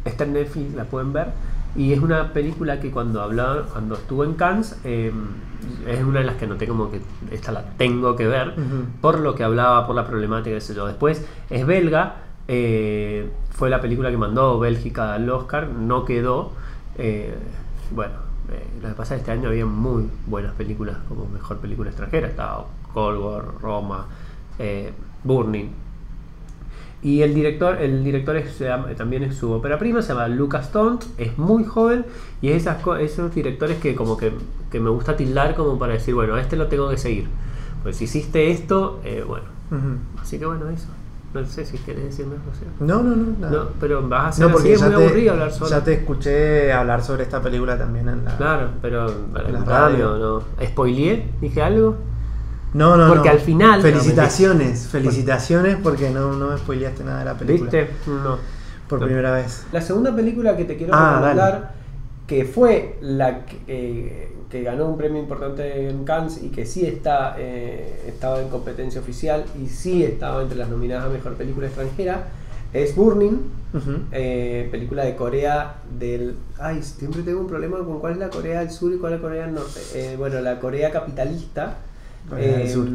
está en Netflix, la pueden ver. Y es una película que cuando hablaba, cuando estuvo en Cannes, eh, es una de las que noté como que esta la tengo que ver por lo que hablaba, por la problemática, qué sé yo. Después es belga, eh, fue la película que mandó Bélgica al Oscar, no quedó. eh, bueno, eh, lo que pasa es que este año había muy buenas películas como mejor película extranjera. Estaba Cold War, Roma, Burning. Y el director, el director es- también es su ópera prima, se llama Lucas Tont, es muy joven y es esas, esos directores que como que que me gusta tildar como para decir, bueno, a este lo tengo que seguir. Pues si hiciste esto, eh, bueno. Así que bueno, eso. No sé si querés decirme algo. José. No, no, no, nada. No, pero vas a hacer No, así, porque es ya muy te, aburrido hablar solo. ya te escuché hablar sobre esta película también en la... Claro, pero En la radio. radio, ¿no? ¿Spoileé? ¿Dije algo? No, no, Porque no. al final- Felicitaciones, felicitaciones porque no, no me spoileaste nada de la película. ¿Viste? No. Por No. primera vez. La segunda película que te quiero Ah, recomendar, que fue la que, eh, que ganó un premio importante en Cannes y que sí está, eh, estaba en competencia oficial y sí estaba entre las nominadas a Mejor Película Extranjera, es Burning, eh, película de Corea del... Ay, siempre tengo un problema con cuál es la Corea del Sur y cuál es la Corea del Norte. Eh, bueno, la Corea capitalista, Corea del Sur.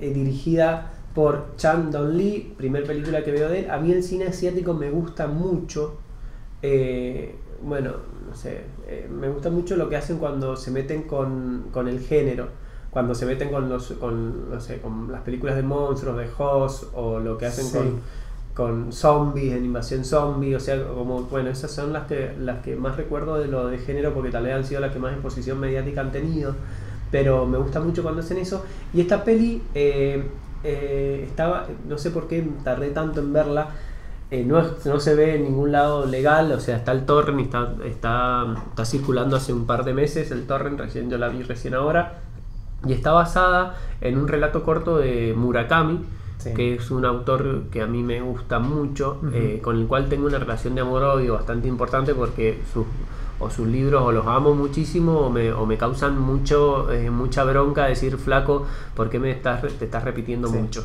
eh, dirigida por Chan Dong Lee, primer película que veo de él. A mí el cine asiático me gusta mucho. bueno, no sé, eh, me gusta mucho lo que hacen cuando se meten con, con el género. Cuando se meten con los, con, no sé, con las películas de monstruos, de Host, o lo que hacen Sí. con, con zombies, en invasión zombie, o sea, como, bueno, esas son las que, las que más recuerdo de lo de género porque tal vez han sido las que más exposición mediática han tenido, pero me gusta mucho cuando hacen eso. Y esta peli eh, eh, estaba, no sé por qué tardé tanto en verla, eh, no, es- no se ve en ningún lado legal, o sea, está el torrent, y está, está, está circulando hace un par de meses el torrent, recién yo la vi recién ahora, y está basada en un relato corto de Murakami, Sí. que es un autor que a mí me gusta mucho, eh, con el cual tengo una relación de amor-odio bastante importante porque sus, o sus libros o los amo muchísimo o me, o me causan mucho, eh, mucha bronca decir flaco, ¿por qué me estás, te estás repitiendo Sí. mucho?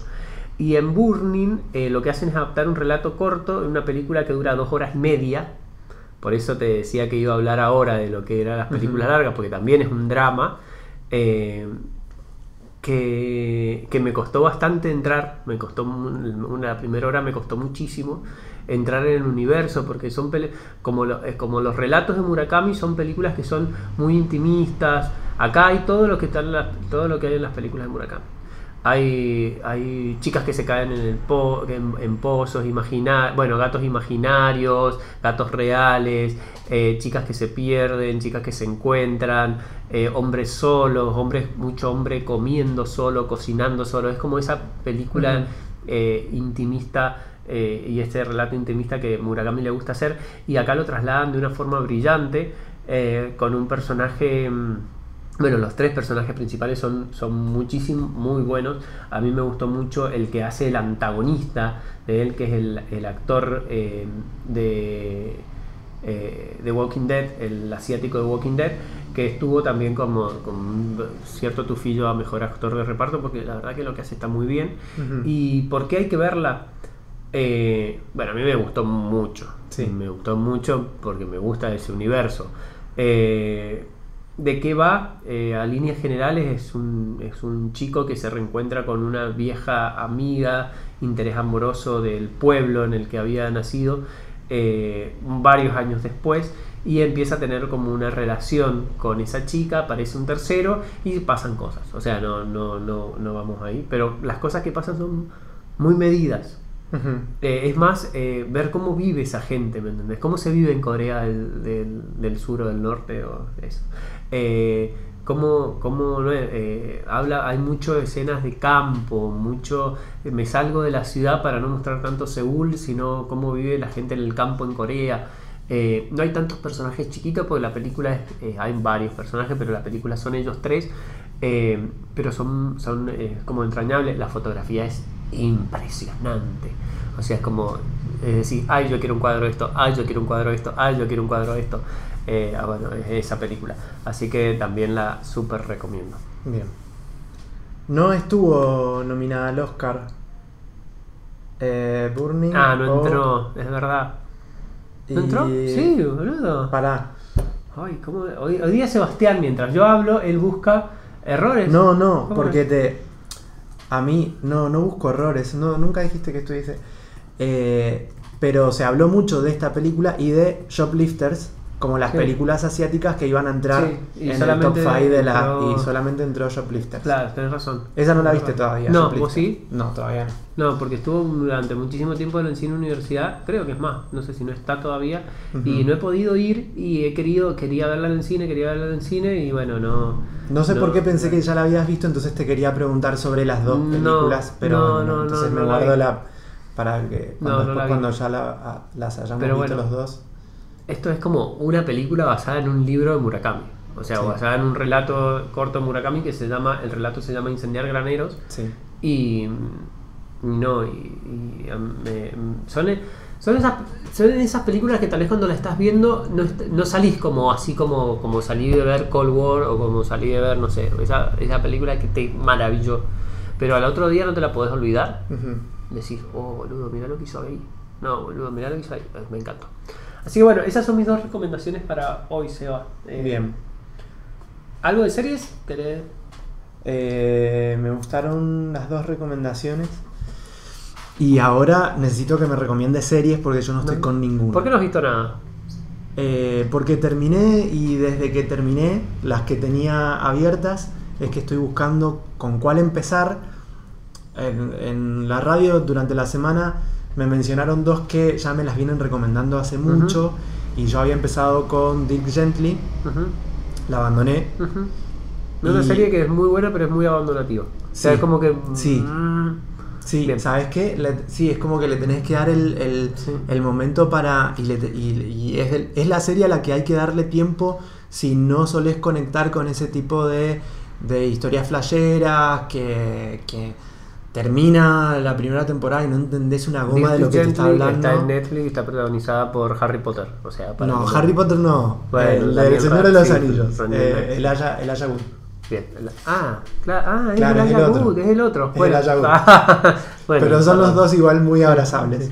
Y en Burning eh, lo que hacen es adaptar un relato corto en una película que dura dos horas y media. Por eso te decía que iba a hablar ahora de lo que eran las películas largas, porque también es un drama. eh, que, que me costó bastante entrar, me costó una la primera hora me costó muchísimo entrar en el universo porque son como, lo- eh, como los relatos de Murakami son películas que son muy intimistas. Acá hay todo lo que está en las- todo lo que hay en las películas de Murakami. Hay, hay chicas que se caen en, el po- en, en pozos imaginarios, bueno, gatos imaginarios, gatos reales, eh, chicas que se pierden, chicas que se encuentran, eh, hombres solos, hombres, mucho hombre comiendo solo, cocinando solo. Es como esa película eh, intimista y este relato intimista que Murakami le gusta hacer. Y acá lo trasladan de una forma brillante con un personaje. Bueno, los tres personajes principales son, son muchísimo, muy buenos. A mí me gustó mucho el que hace el antagonista de él, que es el, el actor eh, de, eh, de Walking Dead, el asiático de Walking Dead, que estuvo también como un cierto tufillo a mejor actor de reparto, porque la verdad que lo que hace está muy bien. ¿Y por qué hay que verla? Eh, bueno, a mí me gustó mucho. Sí. Me gustó mucho porque me gusta ese universo. Eh, ¿De qué va? Eh, a líneas generales es un, es un chico que se reencuentra con una vieja amiga, interés amoroso del pueblo en el que había nacido eh, varios años después y empieza a tener como una relación con esa chica, aparece un tercero y pasan cosas. O sea, no, no, no, no vamos ahí, pero las cosas que pasan son muy medidas. Ujú. Eh, es más, eh, ver cómo vive esa gente, ¿me entendés? Cómo se vive en Corea del, del- del sur o del norte o eso. Eh, cómo, cómo. Eh, habla, hay mucho escenas de campo, mucho... Me salgo de la ciudad para no mostrar tanto Seúl, sino cómo vive la gente en el campo en Corea. Eh, no hay tantos personajes chiquitos porque la película es, eh, hay varios personajes, pero la película son ellos tres. eh, pero son, son eh, como entrañables. La fotografía es impresionante. O sea, es como es decir, ay, yo quiero un cuadro de esto, ay, yo quiero un cuadro de esto, ay, yo quiero un cuadro de esto. Eh, ah, bueno, es esa película. Así que también la súper recomiendo. Bien. No estuvo nominada al Oscar. Eh, Burning. Ah, no o- entró, es verdad. ¿No y- entró? Sí, boludo. Pará. Ay, ¿cómo? Hoy, hoy día Sebastián, mientras yo hablo, él busca errores. No, no, ¿Cómo porque te. A mí, no, no busco errores. No, nunca dijiste que estuviese. Eh, pero se habló mucho de esta película y de Shoplifters, como las Sí. películas asiáticas que iban a entrar Sí, y en el top solamente 5 de la entró- y solamente entró Shoplifters. Claro, tenés razón. Esa no la viste todavía. No. ¿vos sí? No, todavía no. No, porque estuvo durante muchísimo tiempo en el cine universidad, creo que es más, no sé si no está todavía, y no he podido ir y he querido, quería verla en el cine, quería verla en el cine y bueno, no... No sé por qué pensé que ya la habías visto, entonces te quería preguntar sobre las dos películas, pero no, entonces me guardo la para que cuando, después cuando ya la- a- las hayamos Pero visto bueno. los dos. Esto es como una película basada en un libro de Murakami, o sea, Sí. basada en un relato corto de Murakami que se llama, el relato se llama Incendiar Graneros, Sí. Y no, y, y, um, me- son, son, esas, son esas películas que tal vez cuando la estás viendo no, no salís como así como, como salí de ver Cold War o como salí de ver, no sé, esa, esa película que te maravilló. Pero al otro día no te la podés olvidar. Ujú. Decís, oh boludo, mirá lo que hizo ahí. No, boludo, mirá lo que hizo ahí. Me encantó. Así que bueno, esas son mis dos recomendaciones para hoy, Seba. Eh, Bien. ¿Algo de series? ¿Querés? Eh, me gustaron las dos recomendaciones. Y ahora necesito que me recomiendes series porque yo no estoy No. con ninguna. ¿Por qué no has visto nada? Eh, porque terminé y desde que terminé, las que tenía abiertas, es que estoy buscando con cuál empezar. En, en la radio durante la semana me mencionaron dos que ya me las vienen recomendando hace mucho. Y yo había empezado con Dick Gently, la abandoné. Es una Y- serie que es muy buena, pero es muy abandonativa. O sea, Sí, es como que. sí. mm, Sí, Bien. ¿sabes qué? Le- sí, es como que le tenés que dar el, el- Sí. el momento para... Y, le te- y- y es, el- es la serie a la que hay que darle tiempo si no solés conectar con ese tipo de, de historias flasheras que, que termina la primera temporada y no entendés una goma de lo que te está Gently hablando. Está en Netflix y está protagonizada por Harry Potter. O sea, para No, Harry Potter no. Bueno, el, Daniel el Señor de los Anillos. Eh, el Aya, el Aya Wood. Bien. el- Ah, claro, ah, es Claro, el es. Wood, es el otro. Es el Wood. (laughs) Bueno, Pero son los dos igual muy abrazables.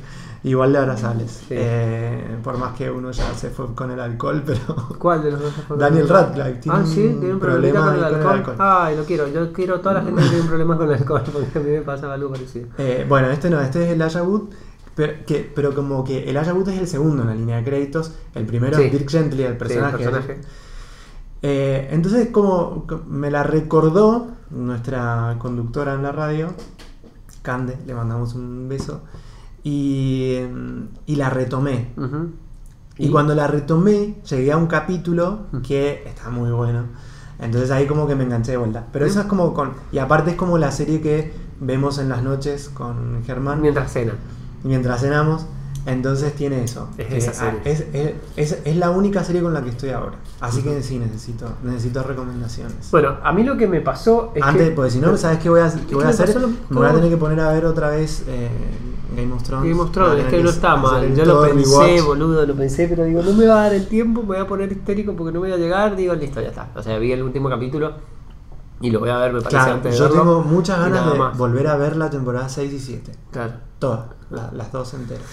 Igual de abrazables. Sí. Eh, por más que uno ya se fue con el alcohol, (laughs) pero. ¿Cuál de los dos? fue? Daniel Radcliffe tiene Ah, sí, un tiene un problema problema con el ahí con el alcohol. Ay, lo quiero. Yo quiero a toda la gente que tiene problemas con el alcohol, (laughs) porque a mí me pasa algo parecido. Eh, bueno, este no, este es el Aya Wood. Pero, que, pero como que el Aya Wood es el segundo en la línea de créditos. El primero Sí. es Dirk Gently, el personaje. el personaje. Eh, entonces, como co- me la recordó nuestra conductora en la radio, Cande, le mandamos un beso. Y, y la retomé. Y, cuando la retomé, llegué a un capítulo que está muy bueno. Entonces ahí como que me enganché de vuelta. Pero eso es como con... Y aparte es como la serie que vemos en las noches con Germán Mientras cena. mientras cenamos. Entonces tiene eso. Es que, esa ah, serie. Es, es- es- es la única serie con la que estoy ahora. Así que sí, necesito, necesito recomendaciones. Bueno, a mí lo que me pasó es Antes, que... porque si no, ¿sabes qué voy a, qué voy a me hacer? lo- Me voy a tener que poner a ver otra vez eh, Game of Thrones. Game of Thrones, es que no está mal. Yo lo pensé, boludo, lo pensé, pero digo, no me va a dar el tiempo, me voy a poner histérico porque no voy a llegar. Digo, listo, ya está. O sea, vi el último capítulo y lo voy a ver, me parece, Claro, antes de yo verlo, tengo muchas ganas de más. volver a ver la temporada 6 y 7. Claro. Todas, la- las dos enteras.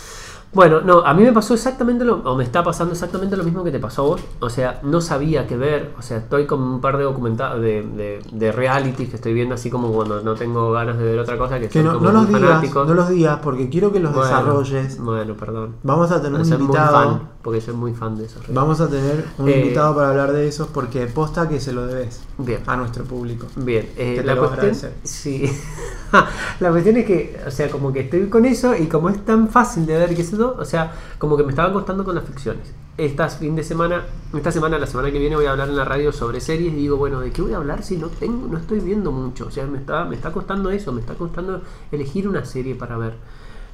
Bueno, no, a mí me pasó exactamente lo, o me está pasando exactamente lo mismo que te pasó a vos. O sea, no sabía qué ver. O sea, estoy con un par de documentales, de, de, de realities que estoy viendo así como cuando no tengo ganas de ver otra cosa que, Que no, como no los digas, fanáticos. no los digas porque quiero que los Bueno, desarrolles. Bueno, perdón. Vamos a tener Pero un invitado. Porque soy muy fan de esos. Vamos a tener un Eh, invitado para hablar de esos porque posta que se lo debes Bien. a nuestro público. Bien, eh, Que te la lo cuestión, sí. (laughs) la cuestión es que, o sea, como que estoy con eso y como es tan fácil de ver que es eso, o sea, como que me estaba costando con las ficciones. Estas fin de semana, esta semana, la semana que viene voy a hablar en la radio sobre series y digo, bueno, ¿de qué voy a hablar si no tengo, no estoy viendo mucho? O sea, me está, me está costando eso, me está costando elegir una serie para ver.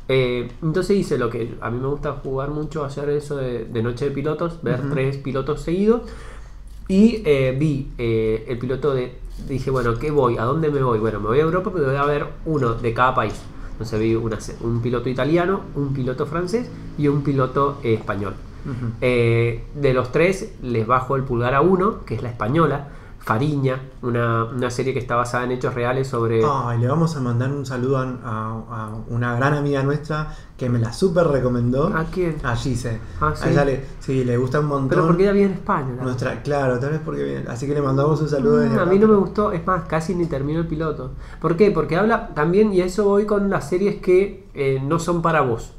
Eh, entonces hice lo que a mí me gusta jugar mucho, hacer eso de, de noche de pilotos, ver tres pilotos seguidos. Y eh, vi eh, el piloto de. Dije, bueno, ¿qué voy? ¿A dónde me voy? Bueno, me voy a Europa, pero voy a ver uno de cada país. Entonces vi una un piloto italiano, un piloto francés y un piloto español. De los tres, les bajo el pulgar a uno, que es la española, Fariña, una, una serie que está basada en hechos reales sobre. Ay, le vamos a mandar un saludo a, a- a una gran amiga nuestra que me la súper recomendó. ¿A quién? A Gise. Ah, A ¿sí? ella le, sí, le gusta un montón. Pero porque ella vive en España. la Nuestra, claro, tal vez porque viene. Así que le mandamos un saludo Mm, a mí no me gustó, es más, casi ni termino el piloto. ¿Por qué? Porque habla también, y a eso voy con las series que eh, no son para vos.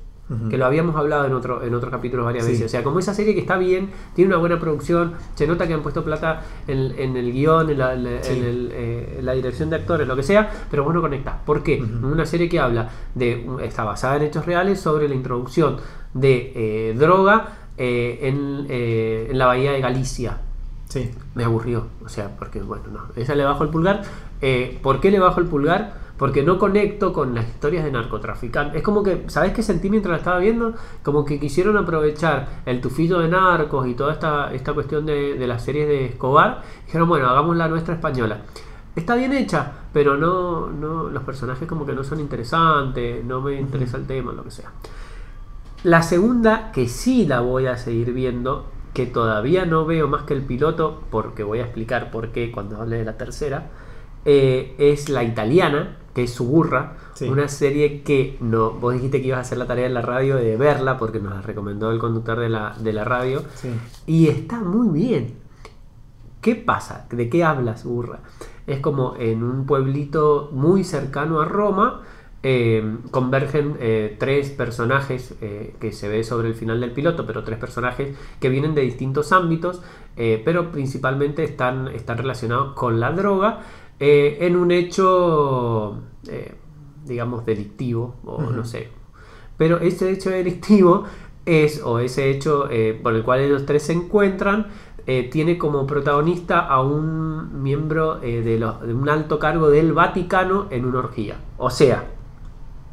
Que lo habíamos hablado en otro, en otros capítulos varias Sí. veces. O sea, como esa serie que está bien, tiene una buena producción, se nota que han puesto plata en, en el guion, en la, en la- Sí. en el, eh, la dirección de actores, lo que sea, pero vos no conectás. ¿Por qué? Ujú. Una serie que habla de. está basada en hechos reales sobre la introducción de eh, droga eh, en, eh, en la bahía de Galicia Sí. me aburrió. O sea, porque, bueno, no. Esa le bajo el pulgar. Eh, ¿Por qué le bajo el pulgar? Porque no conecto con las historias de narcotraficantes. Es como que, ¿sabes qué sentí mientras la estaba viendo? Como que quisieron aprovechar el tufillo de narcos y toda esta, esta cuestión de, de las series de Escobar. Dijeron, bueno, hagamos la nuestra española. Está bien hecha, pero no, no los personajes como que no son interesantes, no me interesa el tema, lo que sea. La segunda, que sí la voy a seguir viendo, que todavía no veo más que el piloto, porque voy a explicar por qué cuando hable de la tercera, eh, es la italiana, que es Suburra, Sí. una serie que no, vos dijiste que ibas a hacer la tarea en la radio de verla, porque nos la recomendó el conductor de la, de la radio, Sí. y está muy bien. ¿Qué pasa? ¿De qué habla Suburra? Es como en un pueblito muy cercano a Roma. eh, convergen eh, tres personajes eh, que se ve sobre el final del piloto, pero tres personajes que vienen de distintos ámbitos, pero principalmente están, están relacionados con la droga eh, en un hecho, eh, digamos, delictivo, o no sé. Pero ese hecho delictivo es, o ese hecho eh, por el cual ellos tres se encuentran, tiene como protagonista a un miembro de, los- de un alto cargo del Vaticano en una orgía. O sea,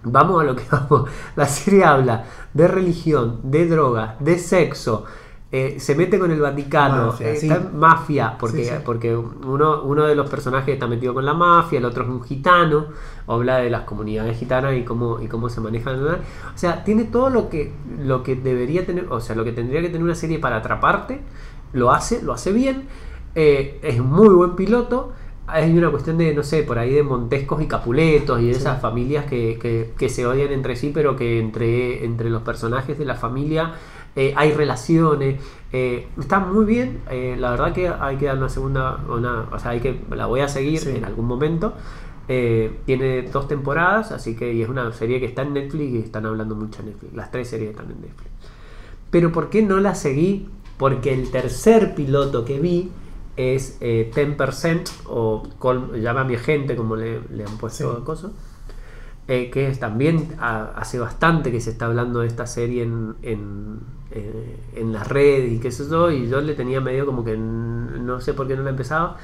vamos a lo que (laughs) vamos. La serie habla de religión, de drogas, de sexo. Eh, se mete con el Vaticano, Mafia, eh, sí. está en mafia, porque, Sí, sí. porque uno, uno de los personajes está metido con la mafia, el otro es un gitano, habla de las comunidades gitanas y cómo, y cómo se manejan. O sea, tiene todo lo que, lo que debería tener, o sea, lo que tendría que tener una serie para atraparte, lo hace, lo hace bien, eh, es muy buen piloto. Hay una cuestión de, no sé, por ahí de Montescos y Capuletos y de esas familias que, que- que se odian entre sí, pero que entre, entre los personajes de la familia eh, hay relaciones. eh, está muy bien. eh, la verdad que hay que dar una segunda, una, o sea, hay que, la voy a seguir Sí. en algún momento. Tiene dos temporadas, así que y es una serie que está en Netflix y están hablando mucho en Netflix. Las tres series están en Netflix. Pero ¿por qué no la seguí? Porque el tercer piloto que vi es eh, 10% o Call- llama a mi gente como le, le han puesto Sí. cosas. Eh, que también a- hace bastante que se está hablando de esta serie en, en, eh, en las redes y qué sé yo, y yo le tenía medio como que no sé por qué no la empezaba,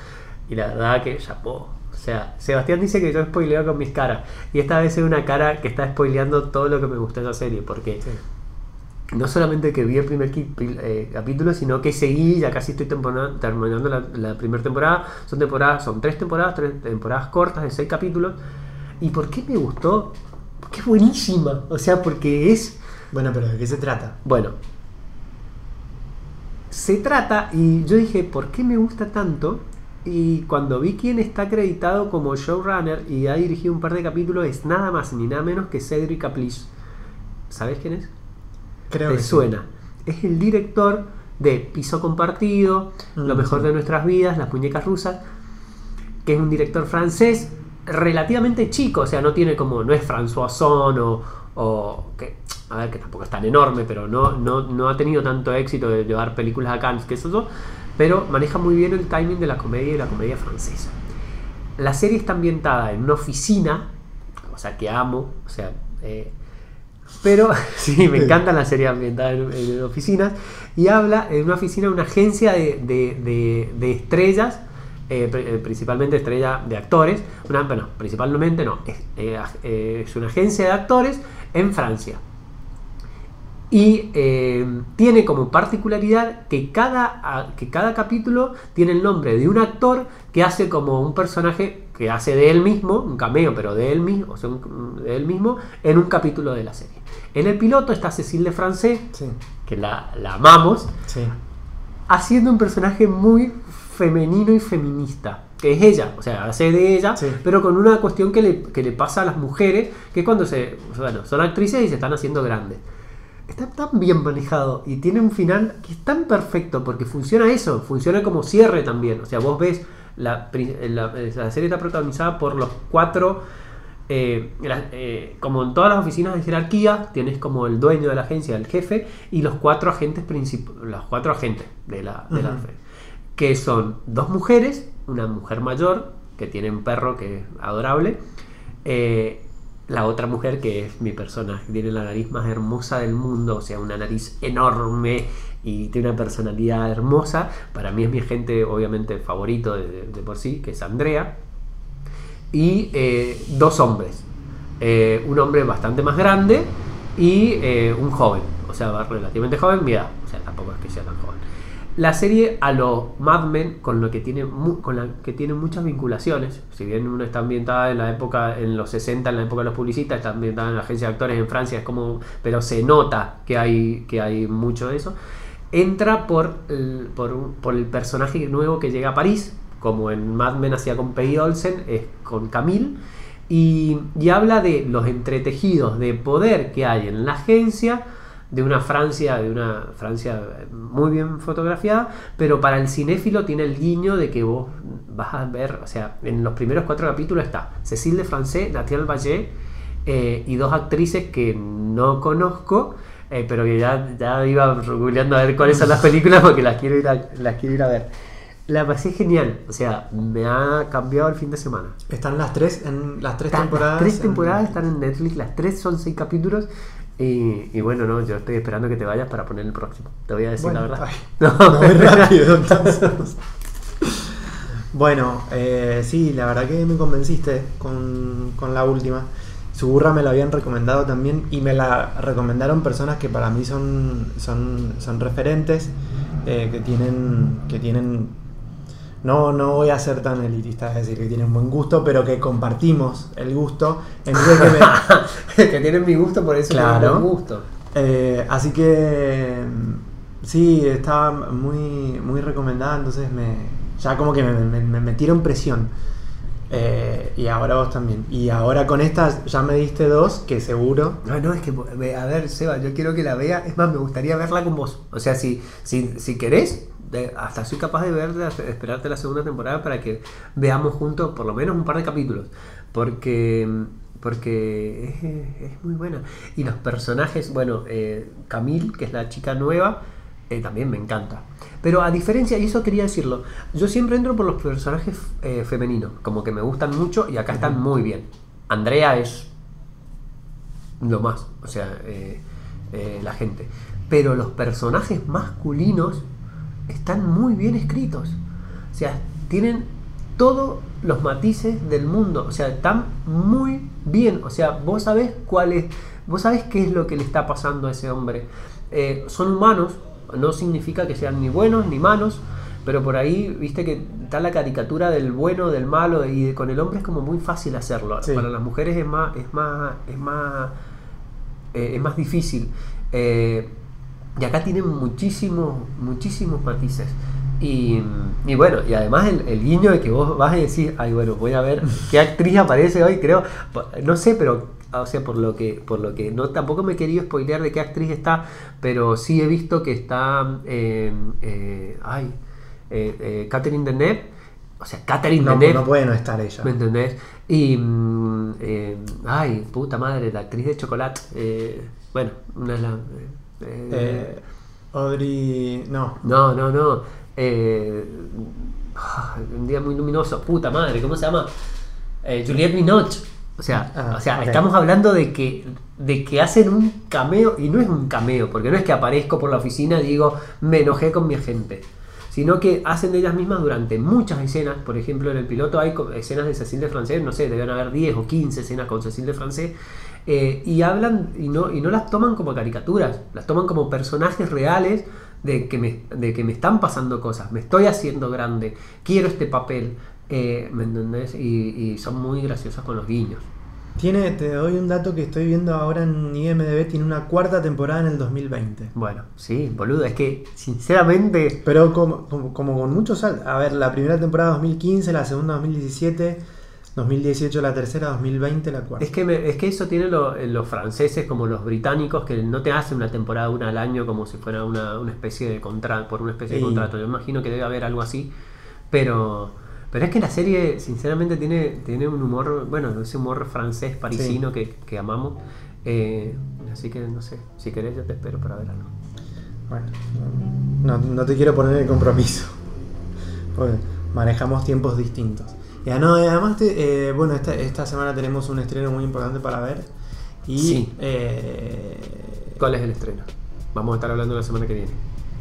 y la verdad que chapó. O sea, Sebastián dice que yo spoileo con mis caras, y esta vez es una cara que está spoileando todo lo que me gustó de la serie, porque Sí. no solamente que vi el primer eh, capítulo, sino que seguí, ya casi estoy terminando la, la primera temporada. Son temporadas, son tres temporadas, tres temporadas cortas de seis capítulos. ¿Y por qué me gustó? Porque es buenísima. O sea, porque es. Bueno, pero ¿de qué se trata? Bueno. Se trata, y yo dije, ¿por qué me gusta tanto? Y cuando vi quién está acreditado como showrunner y ha dirigido un par de capítulos, es nada más ni nada menos que Cedric Caplice. ¿Sabes quién es? Creo te que sí. suena. Es el director de Piso Compartido, Lo Mm, mejor de nuestras vidas, Las muñecas rusas, que es un director francés relativamente chico, o sea, no tiene como, no es François Ozon o, o que, a ver, que tampoco es tan enorme, pero no, no, no ha tenido tanto éxito de llevar películas a Cannes, que eso, pero maneja muy bien el timing de la comedia y la comedia francesa. La serie está ambientada en una oficina, o sea, que amo, o sea, eh, pero (laughs) sí, me encanta la serie ambientada en, en oficinas. Y habla en una oficina, una agencia de, de- de- de estrellas, eh, eh, principalmente estrella de actores. Una, bueno, principalmente no, es, eh, es una agencia de actores en Francia. Y eh, tiene como particularidad que cada, que cada capítulo tiene el nombre de un actor que hace como un personaje que hace de él mismo, un cameo, pero de él mismo, o sea, un- de él mismo, en un capítulo de la serie. En el piloto está Cécile de Francés, Sí, que la, la amamos, sí. haciendo un personaje muy femenino y feminista, que es ella, o sea, hace de ella, Sí. pero con una cuestión que le, que le pasa a las mujeres, que es cuando se, bueno, son actrices y se están haciendo grandes. Está tan bien manejado y tiene un final que es tan perfecto porque funciona eso, funciona como cierre también. O sea, vos ves, la, la, la serie está protagonizada por los cuatro eh, eh, como en todas las oficinas de jerarquía, tienes como el dueño de la agencia, el jefe, y los cuatro agentes princip- los cuatro agentes de la, de que son dos mujeres, una mujer mayor que tiene un perro que es adorable, eh, la otra mujer que es mi personaje, tiene la nariz más hermosa del mundo, o sea, una nariz enorme y tiene una personalidad hermosa. Para mí es mi agente, obviamente, favorito de, por sí, que es Andrea. Y eh, dos hombres. Eh, un hombre bastante más grande y un joven, o sea, relativamente joven, mi edad, o sea, tampoco es que sea tan joven. La serie a lo Mad Men, con lo que tiene, con la que tiene muchas vinculaciones, si bien uno está ambientada en la época, en los 60, en la época de los publicistas, está ambientada en la agencia de actores en Francia, es como, pero se nota que hay, que hay mucho de eso, entra por el, un- por el personaje nuevo que llega a París, como en Mad Men hacía con Peggy Olsen, es con Camille, y, y habla de los entretejidos de poder que hay en la agencia de una Francia, de una Francia muy bien fotografiada, pero para el cinéfilo tiene el guiño de que vos vas a ver, o sea, en los primeros cuatro capítulos está Cécile de Francais, Nathalie Vallée eh, y dos actrices que no conozco, eh, pero que ya, ya iba googleando a ver cuáles son las (laughs) películas porque las quiero ir a, las quiero ir a ver. La pasé genial, o sea, me ha cambiado el fin de semana. Están las tres en las tres Están- temporadas. Las tres en- temporadas están en Netflix, las tres son seis capítulos. Y, y bueno, no, yo estoy esperando que te vayas para poner el próximo. Te voy a decir Bueno, la verdad. ay, (laughs) No. Muy rápido, entonces. Bueno, eh, sí, la verdad que me convenciste con, con la última. Suburra me la habían recomendado también y me la recomendaron personas que para mí son, son, son referentes, eh, que tienen, que tienen, no, no voy a ser tan elitista, es decir, que tienen buen gusto, pero que compartimos el gusto. Entonces que me, que tienen mi gusto, por eso Claro. tienen mi gusto. Eh, así que mm, sí, estaba muy, muy recomendada, entonces me, ya como que me, me, me metieron presión. Eh, y ahora vos también. Y ahora con esta ya me diste dos, que seguro. No, no, es que, a ver, Seba, yo quiero que la vea. Es más, me gustaría verla con vos. O sea, si, si, si querés, de- hasta soy capaz de ver, de esperarte la segunda temporada para que veamos juntos por lo menos un par de capítulos. Porque, porque es, es muy buena. Y los personajes, bueno, eh, Camille, que es la chica nueva, eh, también me encanta. Pero a diferencia, y eso quería decirlo, yo siempre entro por los personajes eh, femeninos, como que me gustan mucho y acá están muy bien. Andrea es lo más, o sea, eh, la gente. Pero los personajes masculinos están muy bien escritos. O sea, tienen todos los matices del mundo. O sea, están muy bien. O sea, vos sabés cuál es, vos sabés qué es lo que le está pasando a ese hombre. Eh, son humanos, no significa que sean ni buenos ni malos. Pero por ahí, viste que está la caricatura del bueno, del malo, y con el hombre es como muy fácil hacerlo. Sí. Para las mujeres es más, es más, es más, eh, es más difícil. Eh, y acá tienen muchísimos, muchísimos matices. Y, y bueno, y además el, el guiño de que vos vas a decir, ay bueno, voy a ver qué actriz aparece hoy, creo, no sé, pero o sea, por lo que, por lo que no tampoco me he querido spoilear de qué actriz está, pero sí he visto que está eh, eh, ay, eh, eh, Catherine Deneuve, o sea, Catherine No, Deneuve, no puede no estar ella. ¿Me entendés? Y. mm, ay, puta madre, la actriz de chocolate. bueno, una de las. Eh, Audrey. No. no, no, no. eh, un día muy luminoso. Puta madre, ¿cómo se llama? Eh, Juliette Binoche. O sea, Ah, o sea estamos hablando de que, de que hacen un cameo, y no es un cameo, porque no es que aparezco por la oficina y digo, me enojé con mi agente, sino que hacen de ellas mismas durante muchas escenas. Por ejemplo, en el piloto hay escenas de Cecil de Francés, no sé, deben haber 10 o 15 escenas con Cecil de Francés, eh, y hablan y no, y no las toman como caricaturas, las toman como personajes reales de que, me, de que me están pasando cosas, me estoy haciendo grande, quiero este papel, eh, ¿me entendés? Y, y son muy graciosas con los guiños. Tiene, te doy un dato que estoy viendo ahora en IMDB, tiene una cuarta temporada en el 2020. Bueno, sí, boludo, es que sinceramente... Pero como, como, como con muchos A ver, la primera temporada 2015, la segunda 2017, 2018 la tercera, 2020 la cuarta. Es que, me- es que eso tiene lo- eh, los franceses como los británicos que no te hacen una temporada una al año como si fuera una, una especie de contrato, por una especie de contrato. Yo imagino que debe haber algo así, pero, Pero es que la serie, sinceramente, tiene, tiene un humor, bueno, ese humor francés, parisino que, que amamos. Eh, así que no sé, si querés yo te espero para verlo. Bueno, no, no te quiero poner el compromiso. (laughs) Porque manejamos tiempos distintos. Ya no, y además, te- eh, bueno, esta, esta semana tenemos un estreno muy importante para ver. Y Sí. eh, ¿Cuál es el estreno? Vamos a estar hablando la semana que viene.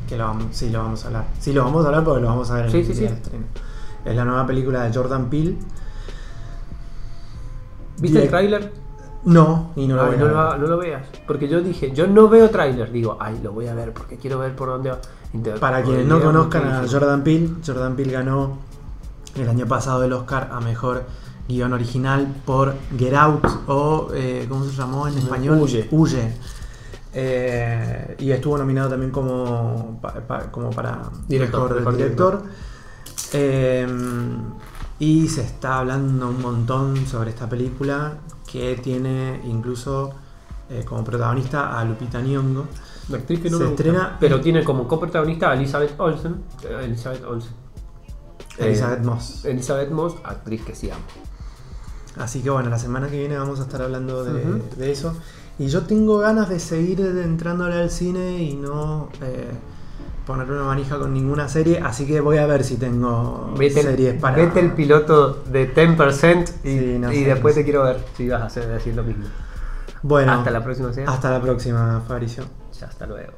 que lo vamos, sí, lo vamos a hablar. Sí, lo vamos a hablar porque lo vamos a ver en Sí, el sí, estreno. Es la nueva película de Jordan Peele. ¿Viste el tráiler? No, y no lo Ay, voy a no, lo, no lo veas. Porque yo dije, yo no veo tráiler. Digo, ay, lo voy a ver porque quiero ver por dónde va. Para quienes no conozcan a Jordan Peele, Jordan Peele ganó el año pasado el Oscar a Mejor Guión Original por Get Out o, eh, ¿cómo se llamó en español? Huye. Huye. Eh, y estuvo nominado también como, pa- pa- como para Director, mejor Director. Eh, y se está hablando un montón sobre esta película que tiene incluso eh, como protagonista a Lupita Nyong'o. La actriz que no Se gusta, estrena- Pero tiene como coprotagonista a Elizabeth Olsen. eh, Elizabeth Olsen. Elizabeth Eh, Moss. Elizabeth Moss, actriz que sí amo. Así que bueno, la semana que viene vamos a estar hablando de, eso. Y yo tengo ganas de seguir entrándole al cine y no eh, poner una manija con ninguna serie. Así que voy a ver si tengo Vete, series el, para. vete el piloto de 10% y, Sí, no y sé, después te quiero ver si vas a hacer decir lo mismo. Bueno, Hasta la próxima semana. Hasta la próxima, Fabricio. Ya, hasta luego.